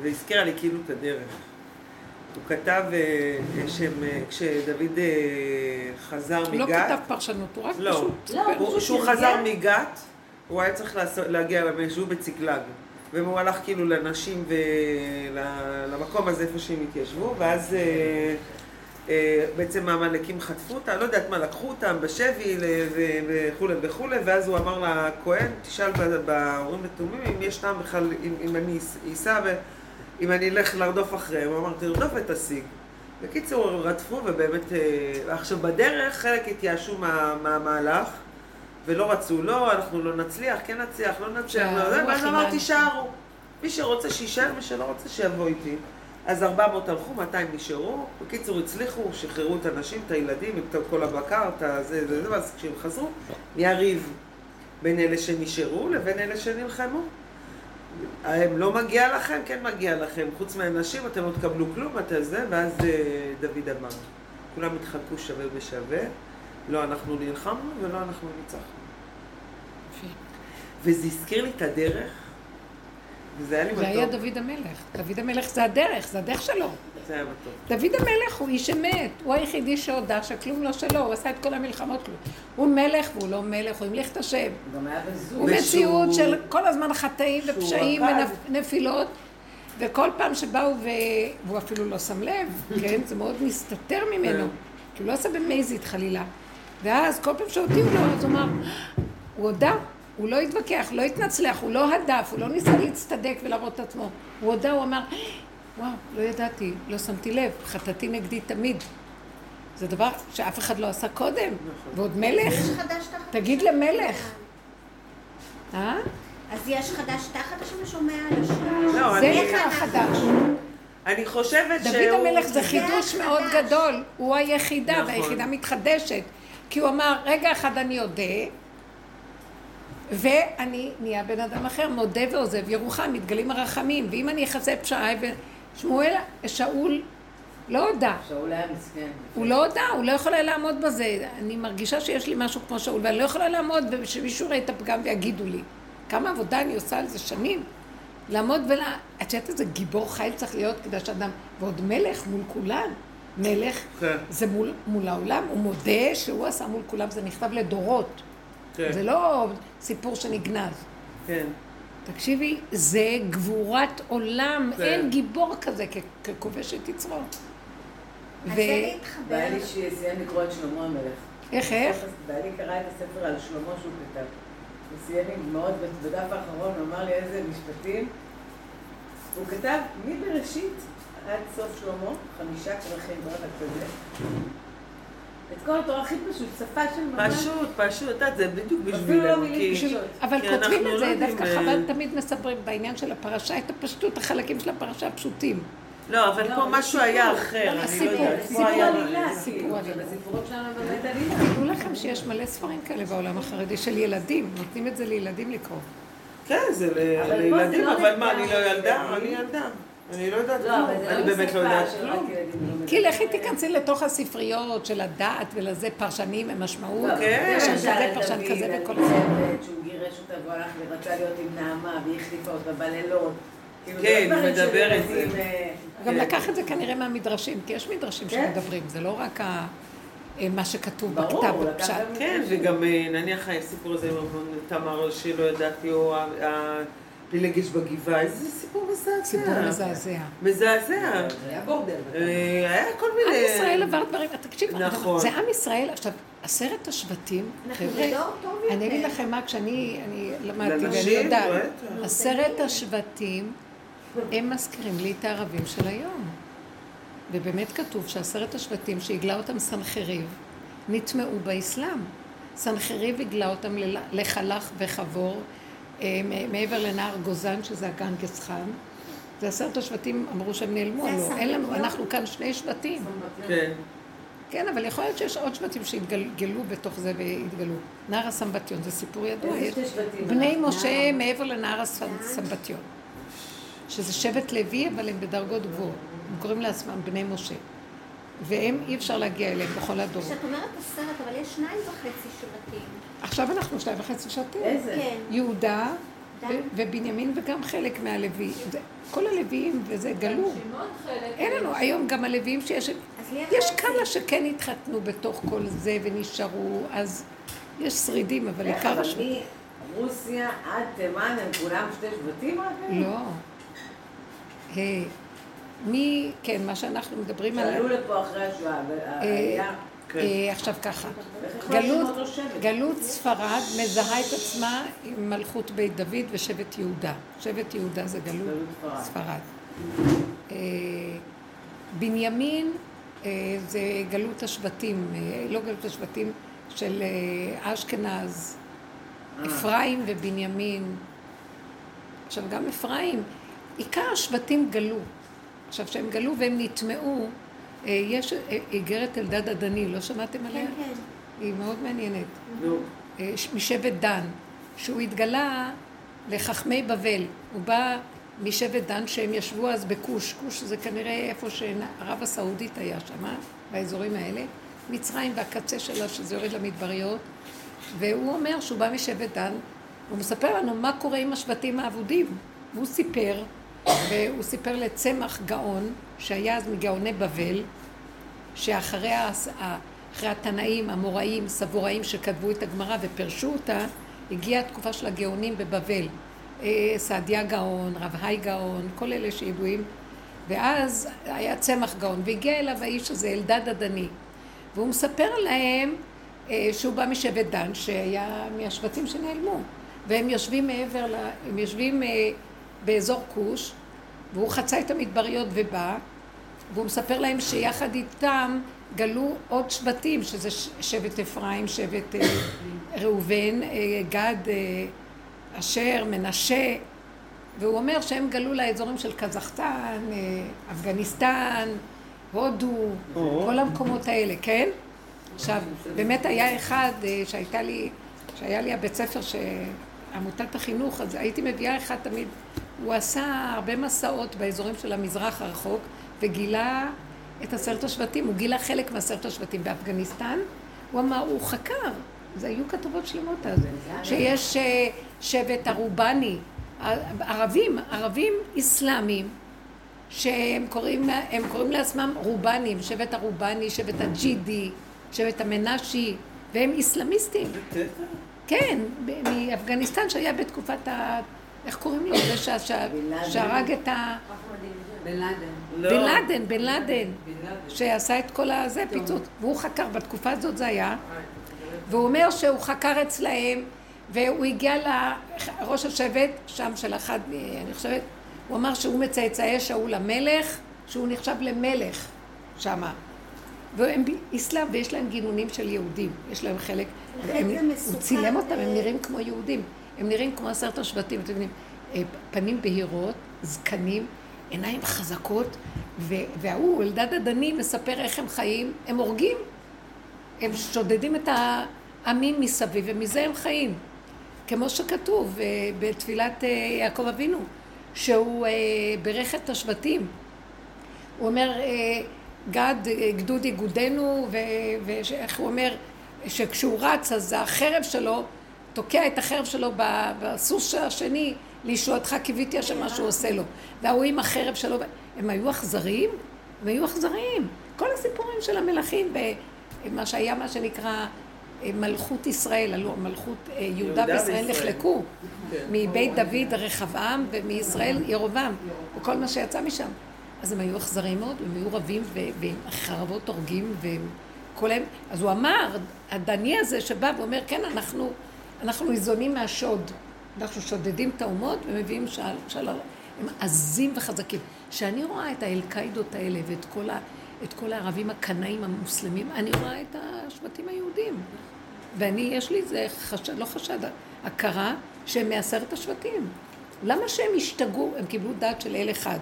והזכירה לי כאילו את הדרך. הוא כתב אה, שהם, אה, כשדוד אה, חזר הוא לא מגת, כתב פרשנות, הוא רק לא, פשוט... לא, הוא- פשוט כשהוא. חזר מגת, הוא היה צריך לעשות- להגיע, ישבו בצקלג. והוא הלך כאילו לנשים ולמקום הזה איפה שהם התיישבו, ואז אה, בעצם העמלקים חטפו אותם, לא יודעת מה, לקחו אותם בשבי וכולי וכולי, ואז הוא אמר לכהן, תשאל ב- באורים ותומים אם יש טעם בכלל, אם, אם אני אסע ואם אני אלך לרדוף אחריהם, הוא אמר תרדוף ותשיג. בקיצור, הם רדפו ובאמת, אה, עכשיו בדרך חלק התייאשו מה- מהמהלך ולא רצו, לא, אנחנו לא נצליח, כן נצליח, לא נצליח, לא, ואז עם אמר האנשים. תישארו. מי שרוצה שיישאר, מי שלא רוצה שיבוא איתי. אז 400 הלכו, 200 נשארו. בקיצור, הצליחו, שחררו את הנשים, את הילדים, את כל הבקר, את הזה, זה, זה, ואז כשהם חזרו, נהיה ריב בין אלה שנשארו לבין אלה שנלחמו. הם לא מגיע לכם, כן מגיע לכם. חוץ מהנשים, אתם לא תקבלו כלום, אתה זה, ואז אה, דוד אמר. כולם התחלקו שווה בשווה. לא אנחנו נלחמנו ולא אנחנו ניצחנו. וזה הזכיר לי את הדרך, וזה היה לי זה היה מתוק. דוד המלך. דוד המלך זה הדרך, זה הדרך שלו. זה היה מתוק. דוד המלך הוא איש אמת, הוא היחידי שהודה שכלום לא שלו, הוא עשה את כל המלחמות כלום. הוא מלך והוא לא מלך, הוא המליך את השם. הוא מציאות של כל הזמן חטאים ופשעים. ונפילות, וכל פעם שבאו ו... והוא אפילו לא שם לב, כן? זה מאוד מסתתר ממנו, כן. כי הוא לא עשה במזיד חלילה. ואז כל פעם שהודיעו לו, אז הוא אמר, הוא הודה, הוא לא התווכח, לא התנצלח, הוא לא הדף, הוא לא ניסה להצטדק ולהראות את עצמו. הוא הודה, הוא אמר, וואו, לא ידעתי, לא שמתי לב, חטאתי נגדי תמיד. זה דבר שאף אחד לא עשה קודם, ועוד מלך, יש חדש תחת תגיד. למלך. אה? אז יש חדש תחת השמש או מעל השמש? לא, זה אני- נקרא חדש. אני חושבת דוד שהוא... המלך זה חידוש מאוד. גדול, הוא היחידה, נכון. והיחידה מתחדשת. כי הוא אמר, רגע אחד אני אודה, ואני נהיה בן אדם אחר, מודה ועוזב ירוחם, מתגלים הרחמים, ואם אני אכסה פשעי, ושמואל, שאול לא הודה. שאול היה מסכן. הוא לא הודה, הוא לא יכול היה לעמוד בזה. אני מרגישה שיש לי משהו כמו שאול, ואני לא יכולה לעמוד ושמישהו יראה את הפגם ויגידו לי. כמה עבודה אני עושה על זה שנים. לעמוד ול... את יודעת איזה גיבור חיל צריך להיות כדי שאדם... ועוד מלך מול כולם. מלך כן. זה מול, מול העולם, הוא מודה שהוא עשה מול כולם, זה נכתב לדורות. כן, זה לא סיפור שנגנז. כן. תקשיבי, זה גבורת עולם, כן. אין גיבור כזה ככובש את יצרו. אז. זה להתחבר. בעלי שסיים לקרוא את שלמה המלך. איך, איך? בעלי קרא את הספר על שלמה שהוא כתב. הוא סיים עם מאוד, בדף האחרון הוא אמר לי איזה משפטים. הוא כתב מבראשית עד סוף שלמה, חמישה כרכים, לא יודעת כזה. את כל התורה הכי פשוט, שפה של ממש. פשוט, פשוט, את יודעת, זה בדיוק בשבילנו. לא. אבל כותבים את לא זה, יודעים, דווקא אה, חבל תמיד מספרים בעניין של הפרשה את הפשטות, החלקים של הפרשה הפשוטים. לא, אבל לא, פה אבל משהו היה. אחר, לא, אני לא יודעת. סיפור. עלילה, סיפור עלילה. שבסיפורות שלנו באמת עלילה. תדעו לכם שיש מלא ספרים כאלה בעולם החרדי של ילדים, נותנים את זה לילדים לקרוא. כן, זה לילדים, לא אבל מה, אני לא ילדה? אני ילדה. אני לא יודעת לא, כלום. אבל זה אני לא באמת לא יודעת כלום. כי לכי תיכנסי לתוך הספריות של הדעת ולזה פרשנים עם משמעות. לא, כן. יש שם כזה פרשן כזה וכל זה. שהוא גירש אותה והוא הלך ורצה להיות עם נעמה והיא החליפה אותה בלילות. כאילו, כן, של מדבר את זה. אה, גם כן. לקח את זה כנראה מהמדרשים, כי יש מדרשים כן. שמדברים, זה לא רק ה- אה, מה שכתוב ברור, בכתב, הוא בפשט. כן, וגם אה, נניח הסיפור הזה עם תמר שלא ידעתי, או פילגש בגבעה, איזה סיפור מזעזע. סיפור מזעזע. מזעזע. זה היה בורדל. אה, היה כל מיני... עם ישראל עבר דברים, תקשיב, נכון. זה עם ישראל, עכשיו, עשרת השבטים, חבר'ה, טוב אני אגיד. לכם מה, כשאני אני למדתי ואני יודעת. עשרת השבטים, הם מזכירים לי את הערבים של היום. ובאמת כתוב שעשרת השבטים שהגלה אותם סנחריב, נטמעו באסלאם. סנחריב הגלה אותם לחלך וחבור, מעבר לנהר גוזן, שזה הגנגס חאן. זה עשרת השבטים אמרו שהם נעלמו, הלוא אין לנו, הסמבטיון? אנחנו כאן שני שבטים. כן. כן, אבל יכול להיות שיש עוד שבטים שהתגלו בתוך זה והתגלו. נהר הסמבטיון זה סיפור ידוע. בני? משה מעבר לנהר הסמבטיון. שזה שבט לוי, אבל הם בדרגות גבוהות. הם קוראים לעצמם בני משה. והם, אי אפשר להגיע אליהם בכל הדורות. כשאת אומרת עשרת, אבל יש שניים וחצי שבטים. עכשיו אנחנו שניים וחצי שבטים. איזה? כן. יהודה. ו- ובנימין וגם חלק מהלוי. זה- כל הלוויים וזה גלו. אין לנו היום גם הלוויים שיש... יש. כמה שכן התחתנו בתוך כל זה ונשארו, אז יש שרידים, אבל איך, עיקר אבל השבטים... מרוסיה עד תימן הם כולם שתי שבטים רק? לא. מי, כן, מה שאנחנו מדברים שעלו עליו, לפה אחרי השואה, והעלייה. כן. אה, עכשיו ככה, גלות, ספרד מזהה את עצמה עם מלכות בית דוד ושבט יהודה. שבט יהודה זה גלות ספרד. אה, בנימין אה, זה גלות השבטים, אה, לא גלות השבטים של אה, אשכנז, אפרים ובנימין. עכשיו גם אפרים, עיקר השבטים גלו. עכשיו שהם גלו והם נטמעו, אה, יש אה, איגרת אלדד הדני, לא שמעתם עליה? כן, כן. היא מאוד מעניינת. נו. אה, משבט דן, שהוא התגלה לחכמי בבל. הוא בא משבט דן שהם ישבו אז בכוש. כוש זה כנראה איפה שערב הסעודית היה שם, באזורים האלה. מצרים והקצה שלה שזה יורד למדבריות. והוא אומר שהוא בא משבט דן, הוא מספר לנו מה קורה עם השבטים האבודים. והוא סיפר, והוא סיפר לצמח גאון, שהיה אז מגאוני בבל, שאחרי אחרי התנאים, המוראים, סבוראים שכתבו את הגמרא ופירשו אותה, הגיעה התקופה של הגאונים בבבל. אה, סעדיה גאון, רב היי גאון, כל אלה שידועים. ואז היה צמח גאון, והגיע אליו האיש הזה, אלדד הדני. והוא מספר להם אה, שהוא בא משבט דן, שהיה מהשבטים שנעלמו. והם יושבים מעבר, ל... הם יושבים אה, באזור כוש, והוא חצה את המדבריות ובא, והוא מספר להם שיחד איתם גלו עוד שבטים, שזה שבט אפרים, שבט אה, ראובן, גד, אשר, מנשה, והוא אומר שהם גלו לאזורים של קזחסטן, אפגניסטן, הודו, כל המקומות האלה, כן? עכשיו, באמת היה אחד שהייתה לי, שהיה לי הבית ספר. עמותת החינוך, אז הייתי מביאה אחד תמיד, הוא עשה הרבה מסעות באזורים של המזרח הרחוק וגילה את עשרת השבטים, הוא גילה חלק מעשרת השבטים באפגניסטן, הוא אמר, הוא חקר, זה היו כתובות שלמות אז, שיש אה, שבט הרובני, ערבים, ערבים אסלאמים, שהם קוראים, קוראים לעצמם רובנים, שבט הרובני, שבט הג'ידי, שבט המנשי, והם איסלאמיסטים. כן, מאפגניסטן שהיה בתקופת ה... איך קוראים לו? זה שהרג את ה... בן לאדן. לא. בן לאדן, בן לאדן. שעשה את כל הזה, פיצוץ. והוא חקר, בתקופה הזאת זה היה. והוא אומר שהוא חקר אצלהם, והוא הגיע לראש השבט, שם של אחד, אני חושבת, הוא אמר שהוא מצאצאי שאול המלך, שהוא נחשב למלך שמה. והם אסלאם ויש להם גינונים של יהודים, יש להם חלק. הם, הוא צילם אותם, הם נראים כמו יהודים. הם נראים כמו עשרת השבטים, אתם יודעים, אה, פנים בהירות, זקנים, עיניים חזקות, וההוא, אלדד הדני, מספר איך הם חיים, הם הורגים, הם שודדים את העמים מסביב, ומזה הם חיים. כמו שכתוב אה, בתפילת אה, יעקב אבינו, שהוא בירך את השבטים. הוא אומר, גד, גדוד יגודנו, ואיך הוא אומר, שכשהוא רץ אז החרב שלו, תוקע את החרב שלו בסוס השני, לישועתך קיוויתי השם מה שהוא עושה לו. וההוא עם החרב שלו, הם היו אכזריים? הם היו אכזריים. כל הסיפורים של המלכים, במה שהיה מה שנקרא אה, מלכות ישראל, עלו, מלכות אה, יהודה וישראל נחלקו, כן. מבית דוד רחבעם ומישראל ירובעם, וכל מה שיצא משם. אז הם היו אכזריים מאוד, הם היו רבים ועם חרבות הורגים וכל הם... אז הוא אמר, הדני הזה שבא ואומר, כן, אנחנו, אנחנו ניזונים מהשוד. אנחנו שודדים את האומות ומביאים של... של... הם עזים וחזקים. כשאני רואה את האלקאידות האלה ואת כל, ה... כל הערבים הקנאים המוסלמים, אני רואה את השבטים היהודים. ואני, יש לי איזה חשד, לא חשד, הכרה שהם מעשרת השבטים. למה שהם השתגעו? הם קיבלו דת של אל אחד.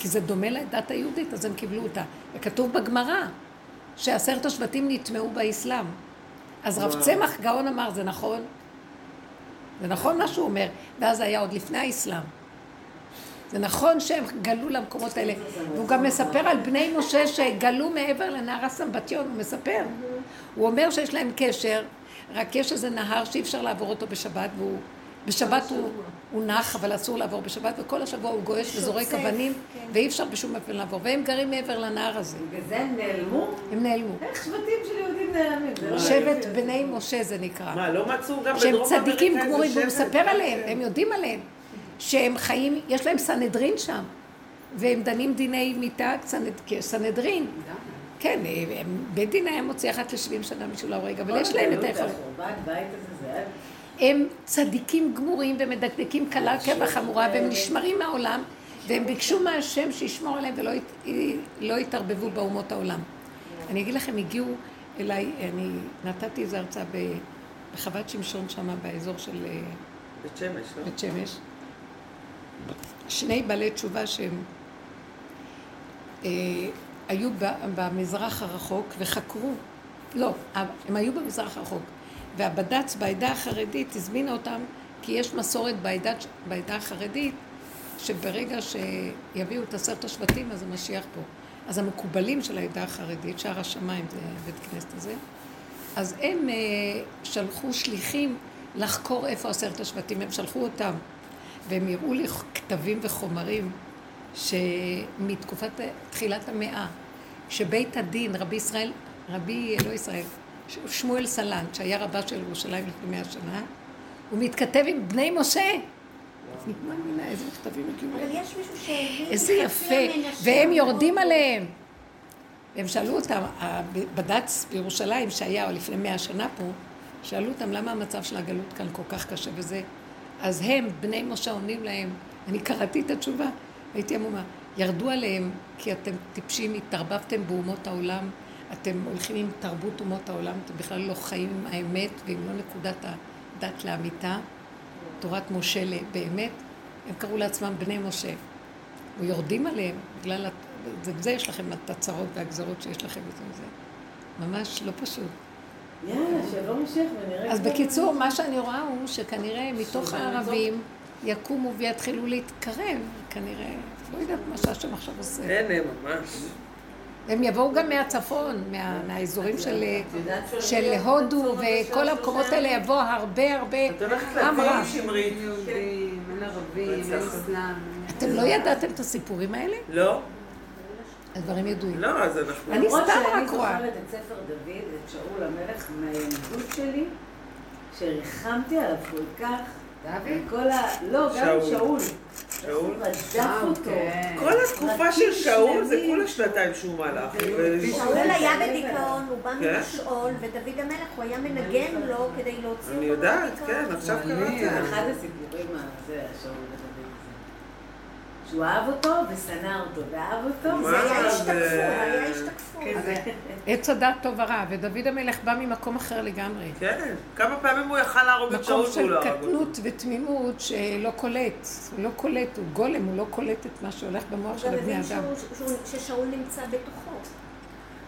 כי זה דומה לדת היהודית, אז הם קיבלו אותה. וכתוב בגמרא שעשרת השבטים נטמעו באסלאם. אז רב צמח גאון אמר, זה נכון? זה נכון מה שהוא אומר, ואז היה עוד לפני האסלאם. זה נכון שהם גלו למקומות האלה. והוא גם מספר על בני משה שגלו מעבר לנהר הסמבטיון, הוא מספר. הוא אומר שיש להם קשר, רק יש איזה נהר שאי אפשר לעבור אותו בשבת, והוא... בשבת הוא, הוא נח, אבל אסור לעבור בשבת, וכל השבוע הוא גועש וזורק אבנים, כן. ואי אפשר בשום אופן לעבור. והם גרים מעבר לנהר הזה. בגלל זה הם נעלמו? הם נעלמו. איך שבטים של יהודים נעלמים? לא שבט בני משה זה נקרא. מה, לא מצאו גם בדרום אמריקה שהם צדיקים גמורים, והוא מספר עליהם, הם יודעים עליהם. שהם חיים, יש להם סנהדרין שם. והם דנים דיני מיתה, סנהדרין. כן, בית דין היה מוציא אחת לשבעים שנה משהו להורג, אבל יש להם את היכולת. הם צדיקים גמורים ומדקדקים קלה כבח חמורה והם נשמרים מהעולם והם ביקשו מהשם שישמור עליהם ולא לא יתערבבו באומות העולם. אני אגיד לכם, הגיעו אליי, אני נתתי איזו הרצאה בחוות שמשון שם באזור של... אה, בית שמש, לא? בית שמש. שני בעלי תשובה שהם אה, היו במזרח הרחוק וחקרו, לא, הם היו במזרח הרחוק והבד"ץ בעדה החרדית הזמינה אותם, כי יש מסורת בעדה, בעדה החרדית, שברגע שיביאו את עשרת השבטים, אז המשיח פה. אז המקובלים של העדה החרדית, שער השמיים זה בית כנסת הזה, אז הם uh, שלחו שליחים לחקור איפה עשרת השבטים, הם שלחו אותם. והם הראו לי כתבים וחומרים שמתקופת תחילת המאה, שבית הדין, רבי ישראל, רבי, לא ישראל, שמואל סלנט, שהיה רבה של ירושלים לפני מאה שנה, הוא מתכתב עם בני משה. אני לא מאמינה איזה מכתבים הגיעו אבל. יש מישהו שהבין איזה יפה, והם יורדים עליהם. והם שאלו אותם, הבד"ץ בירושלים שהיה לפני מאה שנה פה, שאלו אותם למה המצב של הגלות כאן כל כך קשה וזה. אז הם, בני משה, עונים להם, אני קראתי את התשובה, הייתי עמומה, ירדו עליהם כי אתם טיפשים, התערבבתם באומות העולם, אתם הולכים עם תרבות אומות העולם, אתם בכלל לא חיים עם האמת ועם לא נקודת הדת לאמיתה, תורת משה באמת, הם קראו לעצמם בני משה. ויורדים עליהם, בגלל, זה, זה יש לכם את הצרות והגזרות שיש לכם וזה וזה. ממש לא פשוט. יאללה, שלום המשך ונראה... אז בקיצור, מה שאני רואה הוא שכנראה מתוך הערבים יקומו ויתחילו להתקרב, כנראה, לא יודעת מה שהשם עכשיו עושה. אין, אין, ממש. הם יבואו גם מהצפון, מה, מהאזורים של, של- הודו וכל המקומות האלה יבוא הרבה הרבה את הולכת עם רב. שמרית. אין יהודים, אין ערבים, אין אסלאם. אתם לא ידעתם את הסיפורים האלה? לא, הדברים ידועים. לא, אז אנחנו... אני למרות סתם שאני רק רואה. זוכרת את ספר דוד, את שאול המלך מהילדות שלי, שריחמתי עליו כל כך. דוד? כל ה... לא, גם שאול. שאול. שאול? רדף אותו. אוקיי. כל התקופה של שאול זה כולה שנתיים שהוא מלך. ו- שאול היה בדיכאון, הוא בא כן. משאול, ודוד המלך, הוא היה מנגן לו כדי להוציא אותו אני יודעת. כן, עכשיו קראתי. אחד הסיפורים הזה, שאול שהוא אהב אותו ושנא אותו, ואהב אותו. זה היה השתקפות, זה- היה השתקפות. כן. עץ הדעת טוב ורע, ודוד המלך בא ממקום אחר לגמרי. כן, כמה פעמים הוא יכל להרוג את שאול מקום של לא הרג אותו. קטנות ותמימות שלא קולט, הוא לא קולט, הוא גולם, הוא לא קולט את מה שהולך במוח הוא של הבני אדם. שהוא- שהוא- ששאול נמצא בתוכו.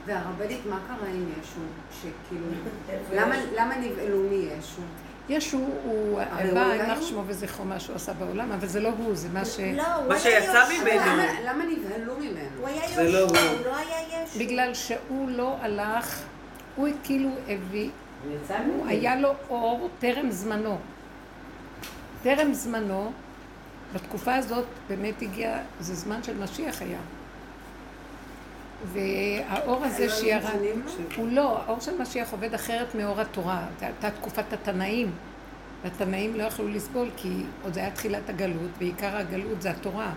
והרבנית, מה קרה עם ישו? שכאילו? למה נבהלו מישו? ישו, הוא הרי בא, הוא יימח שמו וזכרו מה שהוא עשה בעולם, אבל זה לא הוא, זה מה ש... לא, מה שיצא. ממנו. למה- נבהלו ממנו? זה לא הוא. הוא לא היה ישו. בגלל שהוא לא הלך, הוא כאילו הביא, הוא. היה לו אור טרם זמנו. טרם זמנו, בתקופה הזאת באמת הגיע, זה זמן של משיח היה. והאור הזה שירד? הוא לא, האור של משיח עובד אחרת מאור התורה. זו הייתה תקופת התנאים. והתנאים לא יכלו לסבול כי עוד זה היה תחילת הגלות, ועיקר הגלות זה התורה.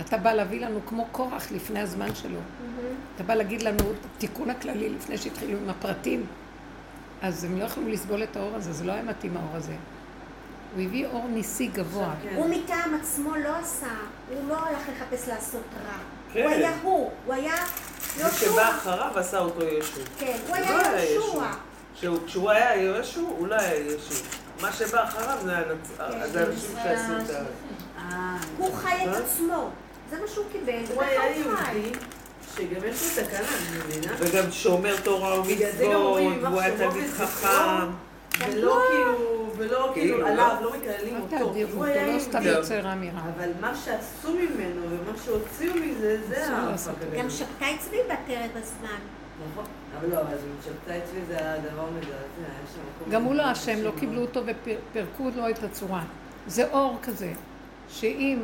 אתה בא להביא לנו כמו קורח לפני הזמן שלו. אתה בא להגיד לנו את התיקון הכללי לפני שהתחילו עם הפרטים. אז הם לא יכלו לסבול את האור הזה, זה לא היה מתאים האור הזה. הוא הביא אור ניסי גבוה. כן. הוא מטעם עצמו לא עשה, הוא לא הלך לחפש לעשות רע. הוא היה הוא, הוא היה מי יהושע. שבא אחריו עשה אותו ישו. כן, הוא לא היה יהושע. שהוא- כשהוא היה ישו, הוא לא היה ישו. מה שבא אחריו זה הנצ- כן, האנשים שעשו את ה... אה, הוא חי את אה? עצמו. זה מה שהוא קיבל, הוא היה הוא. יהודי, שגם יש לו תקנה, אני מבינה. וגם שומר תורה ומצוות, והוא היה תלמיד. חכם. ולא כאילו, ולא כאילו, כאילו לא. עליו, לא מקללים אל אותו. תאדירו הוא היה לא סתם יהודי. אבל מה שעשו ממנו ומה שהוציאו מזה, זה. הגדול. גם שבתאי צבי בתרם בזמן. נכון. אבל לא, אבל שבתאי צבי זה היה דבר מזעזע, היה שם מקום... גם הוא לא אשם, לא קיבלו. אותו ופירקו לו את הצורה. זה אור כזה, שאם...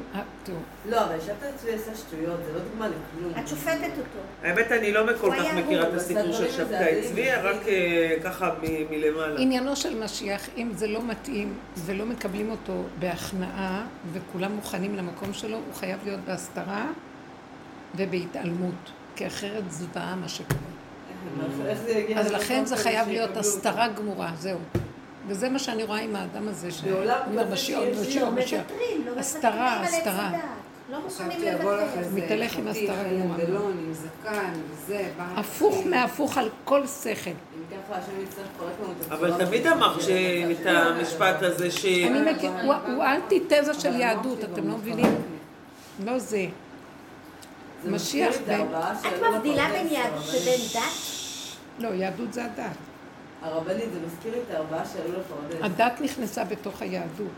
לא, אבל שבתאי צבי עשה שטויות, זה לא דוגמה לכלום. את שופטת אותו. האמת, אני לא כל כך מכירה את הסיפור של שבתאי. צבי, רק אה, ככה מלמעלה. עניינו של משיח, אם זה לא מתאים ולא מקבלים אותו בהכנעה וכולם מוכנים למקום שלו, הוא חייב להיות בהסתרה ובהתעלמות, כי אחרת זוועה מה שקורה. יגיע אז לכן זה חייב להיות? הסתרה גמורה, זהו. וזה מה שאני רואה עם האדם הזה, בעולם שאומר לא משיח. מוותרים, לא הסתרה, הסתרה. לא מוכנים. איזה מתהלך עם הסתרה עם גמורה. גלון, עם זקן, וזה, בא... הפוך מהפוך על כל שכל. אבל תמיד אמר את המשפט הזה ש... אני מכיר, הוא- הוא האנטיתזה של יהדות, אתם לא מבינים? לא זה. משיח מזכיר את מבדילה בין יהדות. לבין דת? לא, יהדות זה הדת. הרבנית, זה מזכיר את הארבעה שעלו לפרדס. הדת נכנסה בתוך היהדות.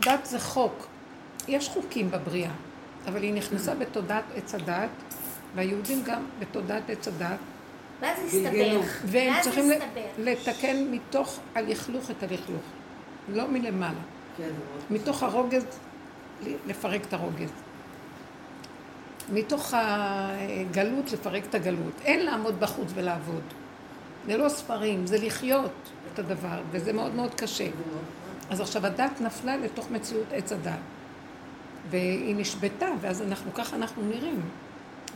דת זה חוק. יש חוקים בבריאה, אבל היא נכנסה בתודעת עץ הדת, והיהודים גם בתודעת עץ הדת, ואז. הסתבך. והם צריכים. לתקן מתוך הלכלוך את הלכלוך, לא מלמעלה. כן, מתוך הרוגז, לפרק את הרוגז. מתוך הגלות, לפרק את הגלות. אין לעמוד בחוץ ולעבוד. זה לא ספרים, זה לחיות את הדבר, וזה מאוד מאוד קשה. אז עכשיו הדת נפלה לתוך מציאות עץ הדת. והיא נשבתה, ואז אנחנו, ככה אנחנו נראים.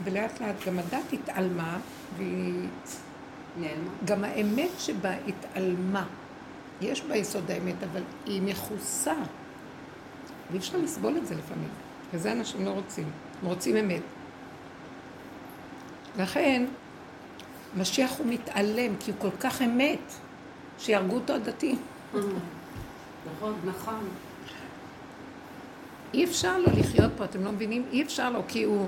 ולאט לאט גם הדת התעלמה, והיא... נעלמה. גם האמת שבה התעלמה. יש בה יסוד האמת, אבל היא מכוסה. ואי אפשר לסבול את זה לפעמים. וזה אנשים לא רוצים. הם רוצים אמת. לכן, משיח הוא מתעלם, כי הוא כל כך אמת, שיהרגו אותו הדתיים. נכון. נכון. אי אפשר לו לחיות פה, אתם לא מבינים? אי אפשר לו, כי הוא...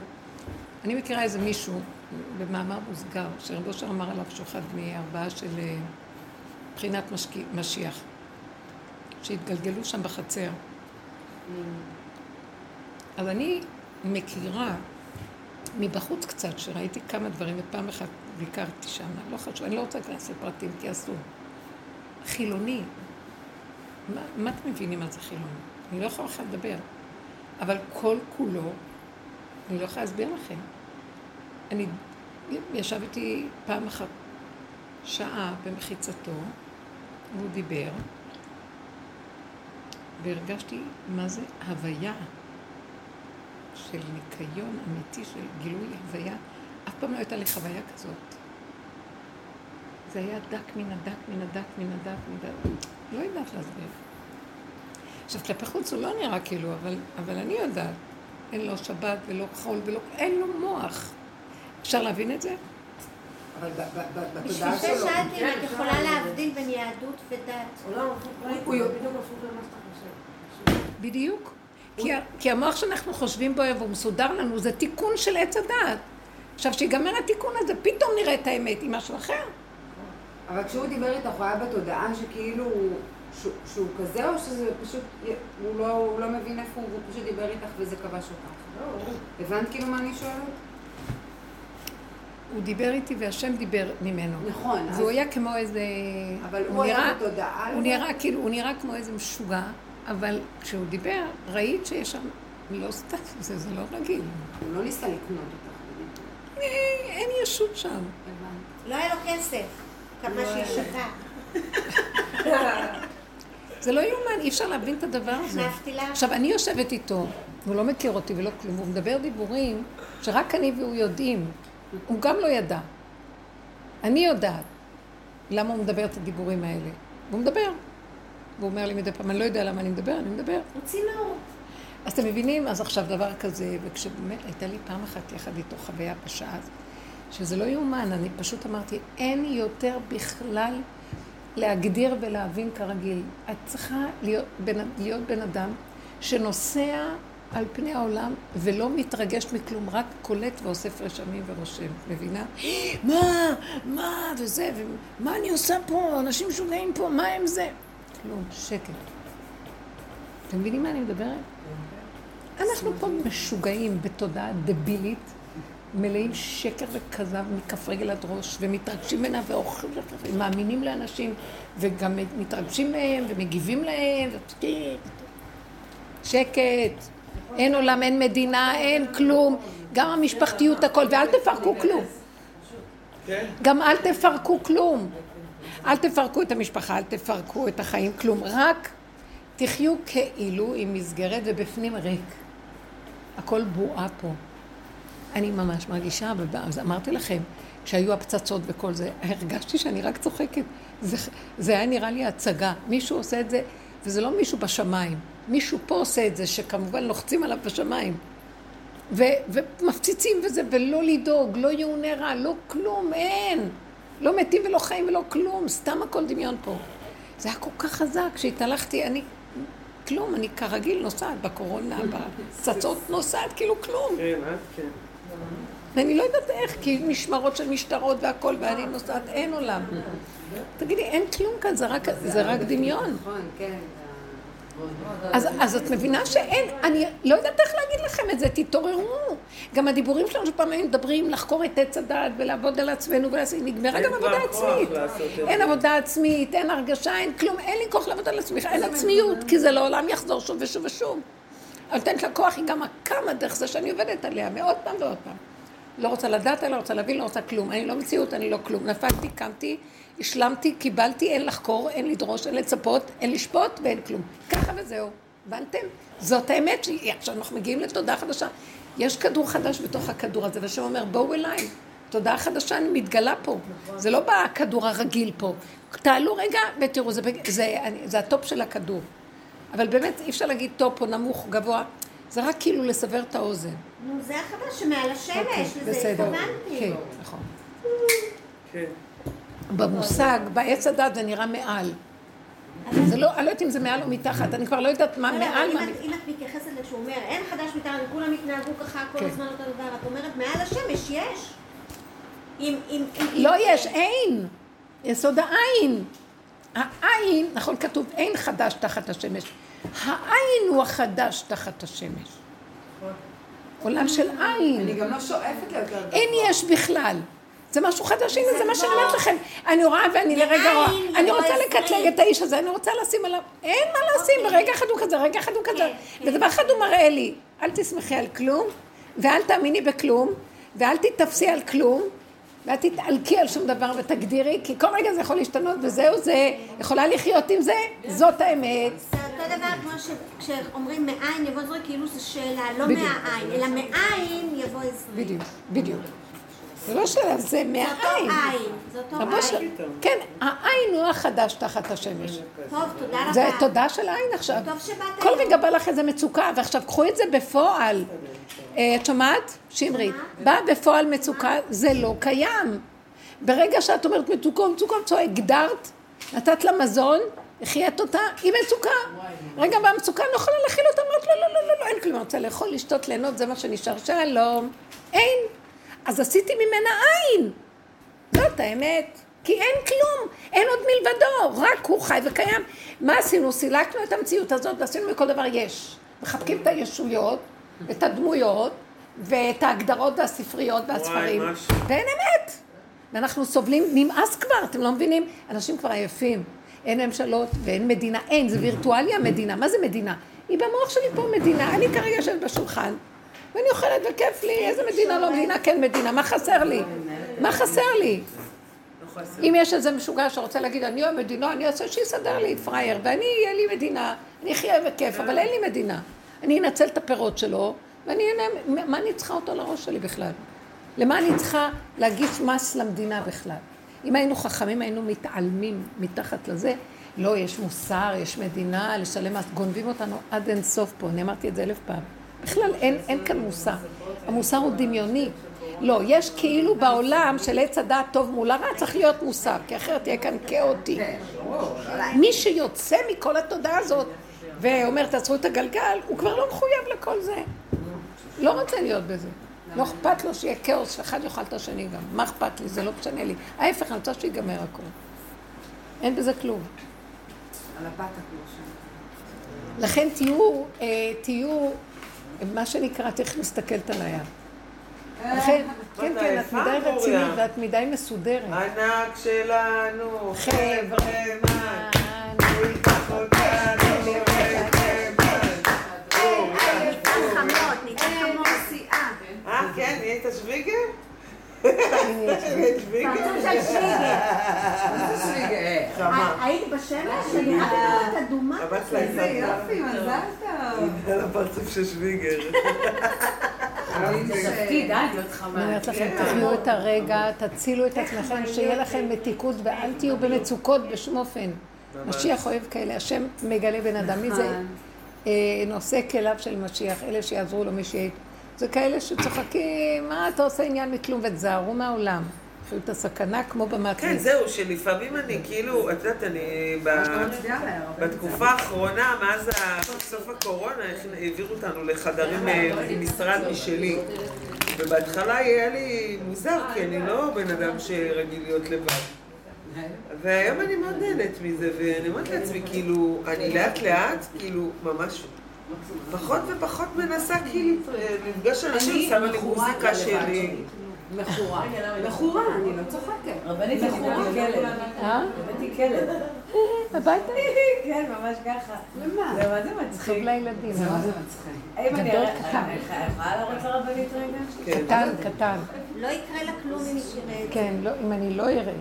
אני מכירה איזה מישהו, במאמר מוסגר, שרבו אושר אמר עליו שהוא אחד מארבעה של אה, בחינת. משיח, שהתגלגלו שם בחצר. אז אני מכירה מבחוץ קצת, שראיתי כמה דברים, ופעם אחת ביקרתי שם, לא חשוב, אני לא רוצה להיכנס לפרטים, כי אסור. חילוני. מה, מה אתם מבינים מה זה חילוני? אני לא יכולה לך לדבר. אבל כל כולו, אני לא יכולה להסביר לכם. אני ישב איתי פעם אחת שעה במחיצתו, והוא דיבר, והרגשתי מה זה הוויה של ניקיון אמיתי, של גילוי הוויה. אף פעם לא הייתה לי חוויה כזאת. זה היה דק מן הדק מן הדק מן הדק מן הדק. לא יודעת להסביר. עכשיו, כלפי חוץ הוא לא נראה כאילו, אבל, אבל אני יודעת. אין לו שבת ולא חול ולא... אין לו מוח. אפשר להבין את זה? אבל ב- ב- ב- בשביל בתודעה זה שלו... שאלתי אם את יכולה. להבדיל בין יהדות ודת. הפוך, ראיתי, הוא- בדיוק הפוך למה שאתה חושב. בדיוק. כי, המוח שאנחנו חושבים בו והוא מסודר לנו זה תיקון של עץ הדעת. עכשיו, שיגמר התיקון הזה, פתאום נראה את האמת עם משהו אחר. אבל כשהוא דיבר איתך, הוא היה בתודעה שכאילו הוא- שהוא- שהוא כזה, או שזה פשוט, הוא לא, הוא לא מבין איפה הוא, והוא פשוט דיבר איתך וזה כבש אותך? לא, הוא- הבנת כאילו מה אני שואלת? הוא דיבר איתי והשם דיבר ממנו. נכון, אז... והוא היה כמו איזה... אבל הוא היה נראה- בתודעה הוא? נראה כאילו, הוא נראה כמו איזה משוגע, אבל כשהוא דיבר, ראית שיש שם... לא סתם, זה, זה לא רגיל. הוא לא ניסה לקנות אותך. אין ישות שם. לא היה לו כסף. כמה שהיא שווה. זה לא יאומן, אי אפשר להבין את הדבר הזה. עכשיו, אני יושבת איתו, הוא לא מכיר אותי ולא כלום, הוא מדבר דיבורים שרק אני והוא יודעים. הוא גם לא ידע. אני יודעת למה הוא מדבר את הדיבורים האלה. והוא מדבר. והוא אומר לי מדי פעם, אני לא יודע למה אני מדבר, אני מדבר. הוא צינור. אז אתם מבינים? אז עכשיו דבר כזה, וכשבאמת הייתה לי פעם אחת יחד איתו חוויה בשעה הזאת, שזה לא יאומן, אני פשוט אמרתי, אין יותר בכלל להגדיר ולהבין כרגיל. את צריכה להיות בן, להיות בן אדם שנוסע על פני העולם ולא מתרגש מכלום, רק קולט ואוסף רשמים ורושם, מבינה? מה? מה? וזה, ומה אני עושה פה? אנשים משוגעים פה, מה הם זה? כלום, שקט. אתם מבינים מה אני מדברת? אנחנו פה משוגעים בתודעה דבילית, מלאים שקר וכזב מכף רגל עד ראש, ומתרגשים ממנה ואוכלים, ומאמינים לאנשים, וגם מתרגשים מהם, ומגיבים להם, ו- שקט, אין עולם, אין מדינה, אין כלום, גם המשפחתיות הכל, ואל תפרקו כלום. גם אל תפרקו כלום. אל תפרקו את המשפחה, אל תפרקו את החיים, כלום. רק תחיו כאילו עם מסגרת ובפנים ריק. הכל בועה פה. אני ממש מרגישה, אז אמרתי לכם, כשהיו הפצצות וכל זה, הרגשתי שאני רק צוחקת. זה, זה היה נראה לי הצגה. מישהו עושה את זה, וזה לא מישהו בשמיים. מישהו פה עושה את זה, שכמובן לוחצים עליו בשמיים. ו, ומפציצים וזה, ולא לדאוג, לא יאונה רע, לא כלום, אין. לא מתים ולא חיים ולא כלום, סתם הכל דמיון פה. זה היה כל כך חזק, כשהתהלכתי, אני... כלום, אני כרגיל נוסעת בקורונה, בפצצות נוסעת, כאילו כלום. כן, את כן. ואני לא יודעת איך, כי משמרות של משטרות והכל, ואני נוסעת, אין עולם. תגידי, אין כלום כאן, זה רק, זה רק דמיון. נכון, כן. אז, אז את מבינה שאין, אני לא יודעת איך להגיד לכם את זה, תתעוררו. גם הדיבורים שלנו שפעם היינו מדברים לחקור את עץ הדעת ולעבוד על עצמנו ולעשות, נגמרה גם עבודה עצמית. אין עבודה עצמית, אין הרגשה, אין כלום, אין לי כוח לעבוד על עצמי, אין עצמיות, כי זה לעולם יחזור שוב ושוב ושוב. נותנת לה כוח, היא גם קמה דרך זה שאני עובדת עליה, מעוד פעם ועוד פעם. לא רוצה לדעת, אני לא רוצה להבין, לא רוצה כלום. אני לא מציאות, אני לא כלום. נפלתי, קמתי, השלמתי, קיבלתי, אין לחקור, אין לדרוש, אין לצפות, אין לשפוט ואין כלום. ככה וזהו. הבנתם? זאת האמת שעכשיו אנחנו מגיעים לתודעה חדשה. יש כדור חדש בתוך הכדור הזה, והשם אומר, בואו אליי. תודעה חדשה מתגלה פה. זה לא בכדור הרגיל פה. תעלו רגע ותראו, זה, זה, זה, זה ה top של הכדור. אבל באמת אי אפשר להגיד top או נמוך, גבוה. זה רק כאילו לסבר את האוזן. נו, זה החדש שמעל השמש, אוקיי, לזה. התכוונתי. כן, נכון. כן. במושג, בעץ הדעת זה נראה מעל. זה לא, אני לא יודעת אם זה מעל או מתחת, אני כבר לא יודעת מה מעל, אם מה... את- אם את מתייחסת לכשהוא אומר, אין חדש מתחת, כולם התנהגו ככה כל כן. הזמן אותו דבר, את אומרת, מעל השמש יש. אם, אם, אם... לא יש, אין. יסוד העין. העין, נכון כתוב, אין חדש תחת השמש. העין הוא החדש תחת השמש. עולם של עין. אני גם לא שואפת ליותר גבוה. אין יש בכלל. זה משהו חדש, הנה זה מה שאני אומרת לכם. אני רואה ואני לרגע רואה, אני ולא רוצה. לקטלג את האיש הזה, אני רוצה לשים עליו, אין מה לשים, ברגע אחד הוא כזה, רגע אחד הוא כזה. כן. ודבר אחד הוא מראה לי, אל תסמכי על כלום, ואל תאמיני בכלום, ואל תתפסי על כלום, ואל תתעלקי על שום דבר ותגדירי, כי כל רגע זה יכול להשתנות, וזהו זה, יכולה לחיות עם זה, זאת האמת. זה אותו דבר כמו שכשאומרים מאין יבוא זרוע, כאילו זו שאלה, לא. מהעין, אלא מאין יבוא עזרי. בדיוק, בדיוק. זה לא שאלה, זה זה אותו מהעין. עין, זה אותו עין. כן, העין הוא החדש תחת השמש. טוב, תודה רבה. זה תודה של העין עכשיו. טוב שבאת כל היום. רגע בא לך איזה מצוקה, ועכשיו קחו את זה בפועל. אה, את שומעת? שמרי, בא בפועל מצוקה, זה לא קיים. ברגע שאת אומרת מצוקה, מצוקה, מצוקה, הגדרת, נתת לה מזון, החיית אותה, היא מצוקה. רגע במצוקה, אני לא יכולה להכיל אותה, אמרת לא, לא, לא, לא, לא, אין כלום, אני רוצה לאכול, לשתות, ליהנות, זה מה שנשאר, שלום. אין. אז עשיתי ממנה עין. זאת האמת. כי אין כלום, אין עוד מלבדו, רק הוא חי וקיים. מה עשינו? סילקנו את המציאות הזאת ועשינו מכל דבר יש. מחבקים את הישויות, את הדמויות, ואת ההגדרות והספריות והספרים. ואין אמת. ואנחנו סובלים, נמאס כבר, אתם לא מבינים? אנשים כבר עייפים. אין ממשלות ואין מדינה, אין, זה וירטואלי המדינה. מה זה מדינה? היא במוח שלי פה מדינה, אני כרגע יושבת בשולחן, ואני אוכלת וכיף לי, איזה מדינה לא מדינה, כן מדינה, מה חסר לי? מה חסר לי? אם יש איזה משוגע שרוצה להגיד, אני אוהב מדינה, אני אעשה שיסדר לי פראייר, ואני, יהיה לי מדינה, אני אחיה בכיף, אבל אין לי מדינה. אני אנצל את הפירות שלו, ואני אהנה, מה אני צריכה אותו לראש שלי בכלל? למה אני צריכה להגיש מס למדינה בכלל? אם היינו חכמים, היינו מתעלמים מתחת לזה. לא, יש מוסר, יש מדינה, לשלם מס, גונבים אותנו עד אין סוף פה, אני אמרתי את זה אלף פעם. בכלל אין, אין כאן מוסר. המוסר הוא דמיוני. לא, יש כאילו בעולם של עץ הדעת טוב מול הרע, צריך להיות מוסר, כי אחרת תהיה כאן כאוטי. מי שיוצא מכל התודעה הזאת ואומר, תעצרו את הגלגל, הוא כבר לא מחויב לכל זה. לא רוצה להיות בזה. לא אכפת לו שיהיה כאוס, שאחד יאכל את השני גם. מה אכפת לי? זה לא משנה לי. ההפך, אני רוצה שיגמר הכול. אין בזה כלום. לכן תהיו, אה, תהיו, מה שנקרא, תכף מסתכלת על היד. לכן, כן, כן, את מדי רצינית. ואת מדי מסודרת. ענק שלנו, חבר'ה, מה? הוא ייקח אותנו. ניתן. אה, כן, נהיית שוויגר? היית בשמש? אני רק נראית אדומה. איזה יופי, מזל טוב. על הפרצוף של שוויגר. תפקיד, אה. אני אומרת לכם, תחיו את הרגע, תצילו את עצמכם, שיהיה לכם מתיקות ואל תהיו במצוקות בשום אופן. משיח אוהב כאלה, השם מגלה בן אדם. מי זה אה, נושא כליו של משיח, אלה שיעזרו לו, מי שיהיה... זה כאלה שצוחקים, מה אתה עושה עניין מכלום, ותזהרו מהעולם. את הסכנה כמו כן, במטריץ. זהו, שלפעמים אני כאילו, את יודעת, אני ב- בתקופה האחרונה, מאז סוף הקורונה, העבירו אותנו לחדרים אה, משרד משלי. ובהתחלה היה לי מוזר, כי אני לא בן אדם שרגיל להיות לבד. והיום אני מאוד נהנית מזה, ואני אומרת לעצמי, כאילו, אני לאט לאט, כאילו, ממש פחות ופחות מנסה, כאילו, לפגוש אנשים, שמה לי מוזיקה שלי. מכורה. מכורה, אני לא צוחקת. רבנית, אני הבאתי כלב. אה? הבאתי כלב. הביתה? כן, ממש ככה. למה? זה מה זה מצחיק. טוב לילדים. זה אה? מה זה מצחיק. גדול, אראה- קטן. אני יכולה להראות לרבנית רגע? כן. קטן, קטן. לא יקרה לה כלום אם היא תראה את זה. כן, לא, אם אני לא אראה.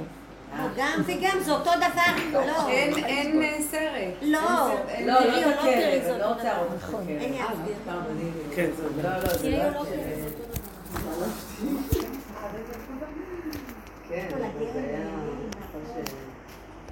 לא, גם וגם, זה אותו דבר. לא. אין, אין אה, סרט. לא. לא, לא תראי לא תראי, זה לא. אין אסביר. סתם, אני- כן, זה לא, לא, זה תראי לא או לא תראי. זה אותו דבר. כן, זה הגן. היה...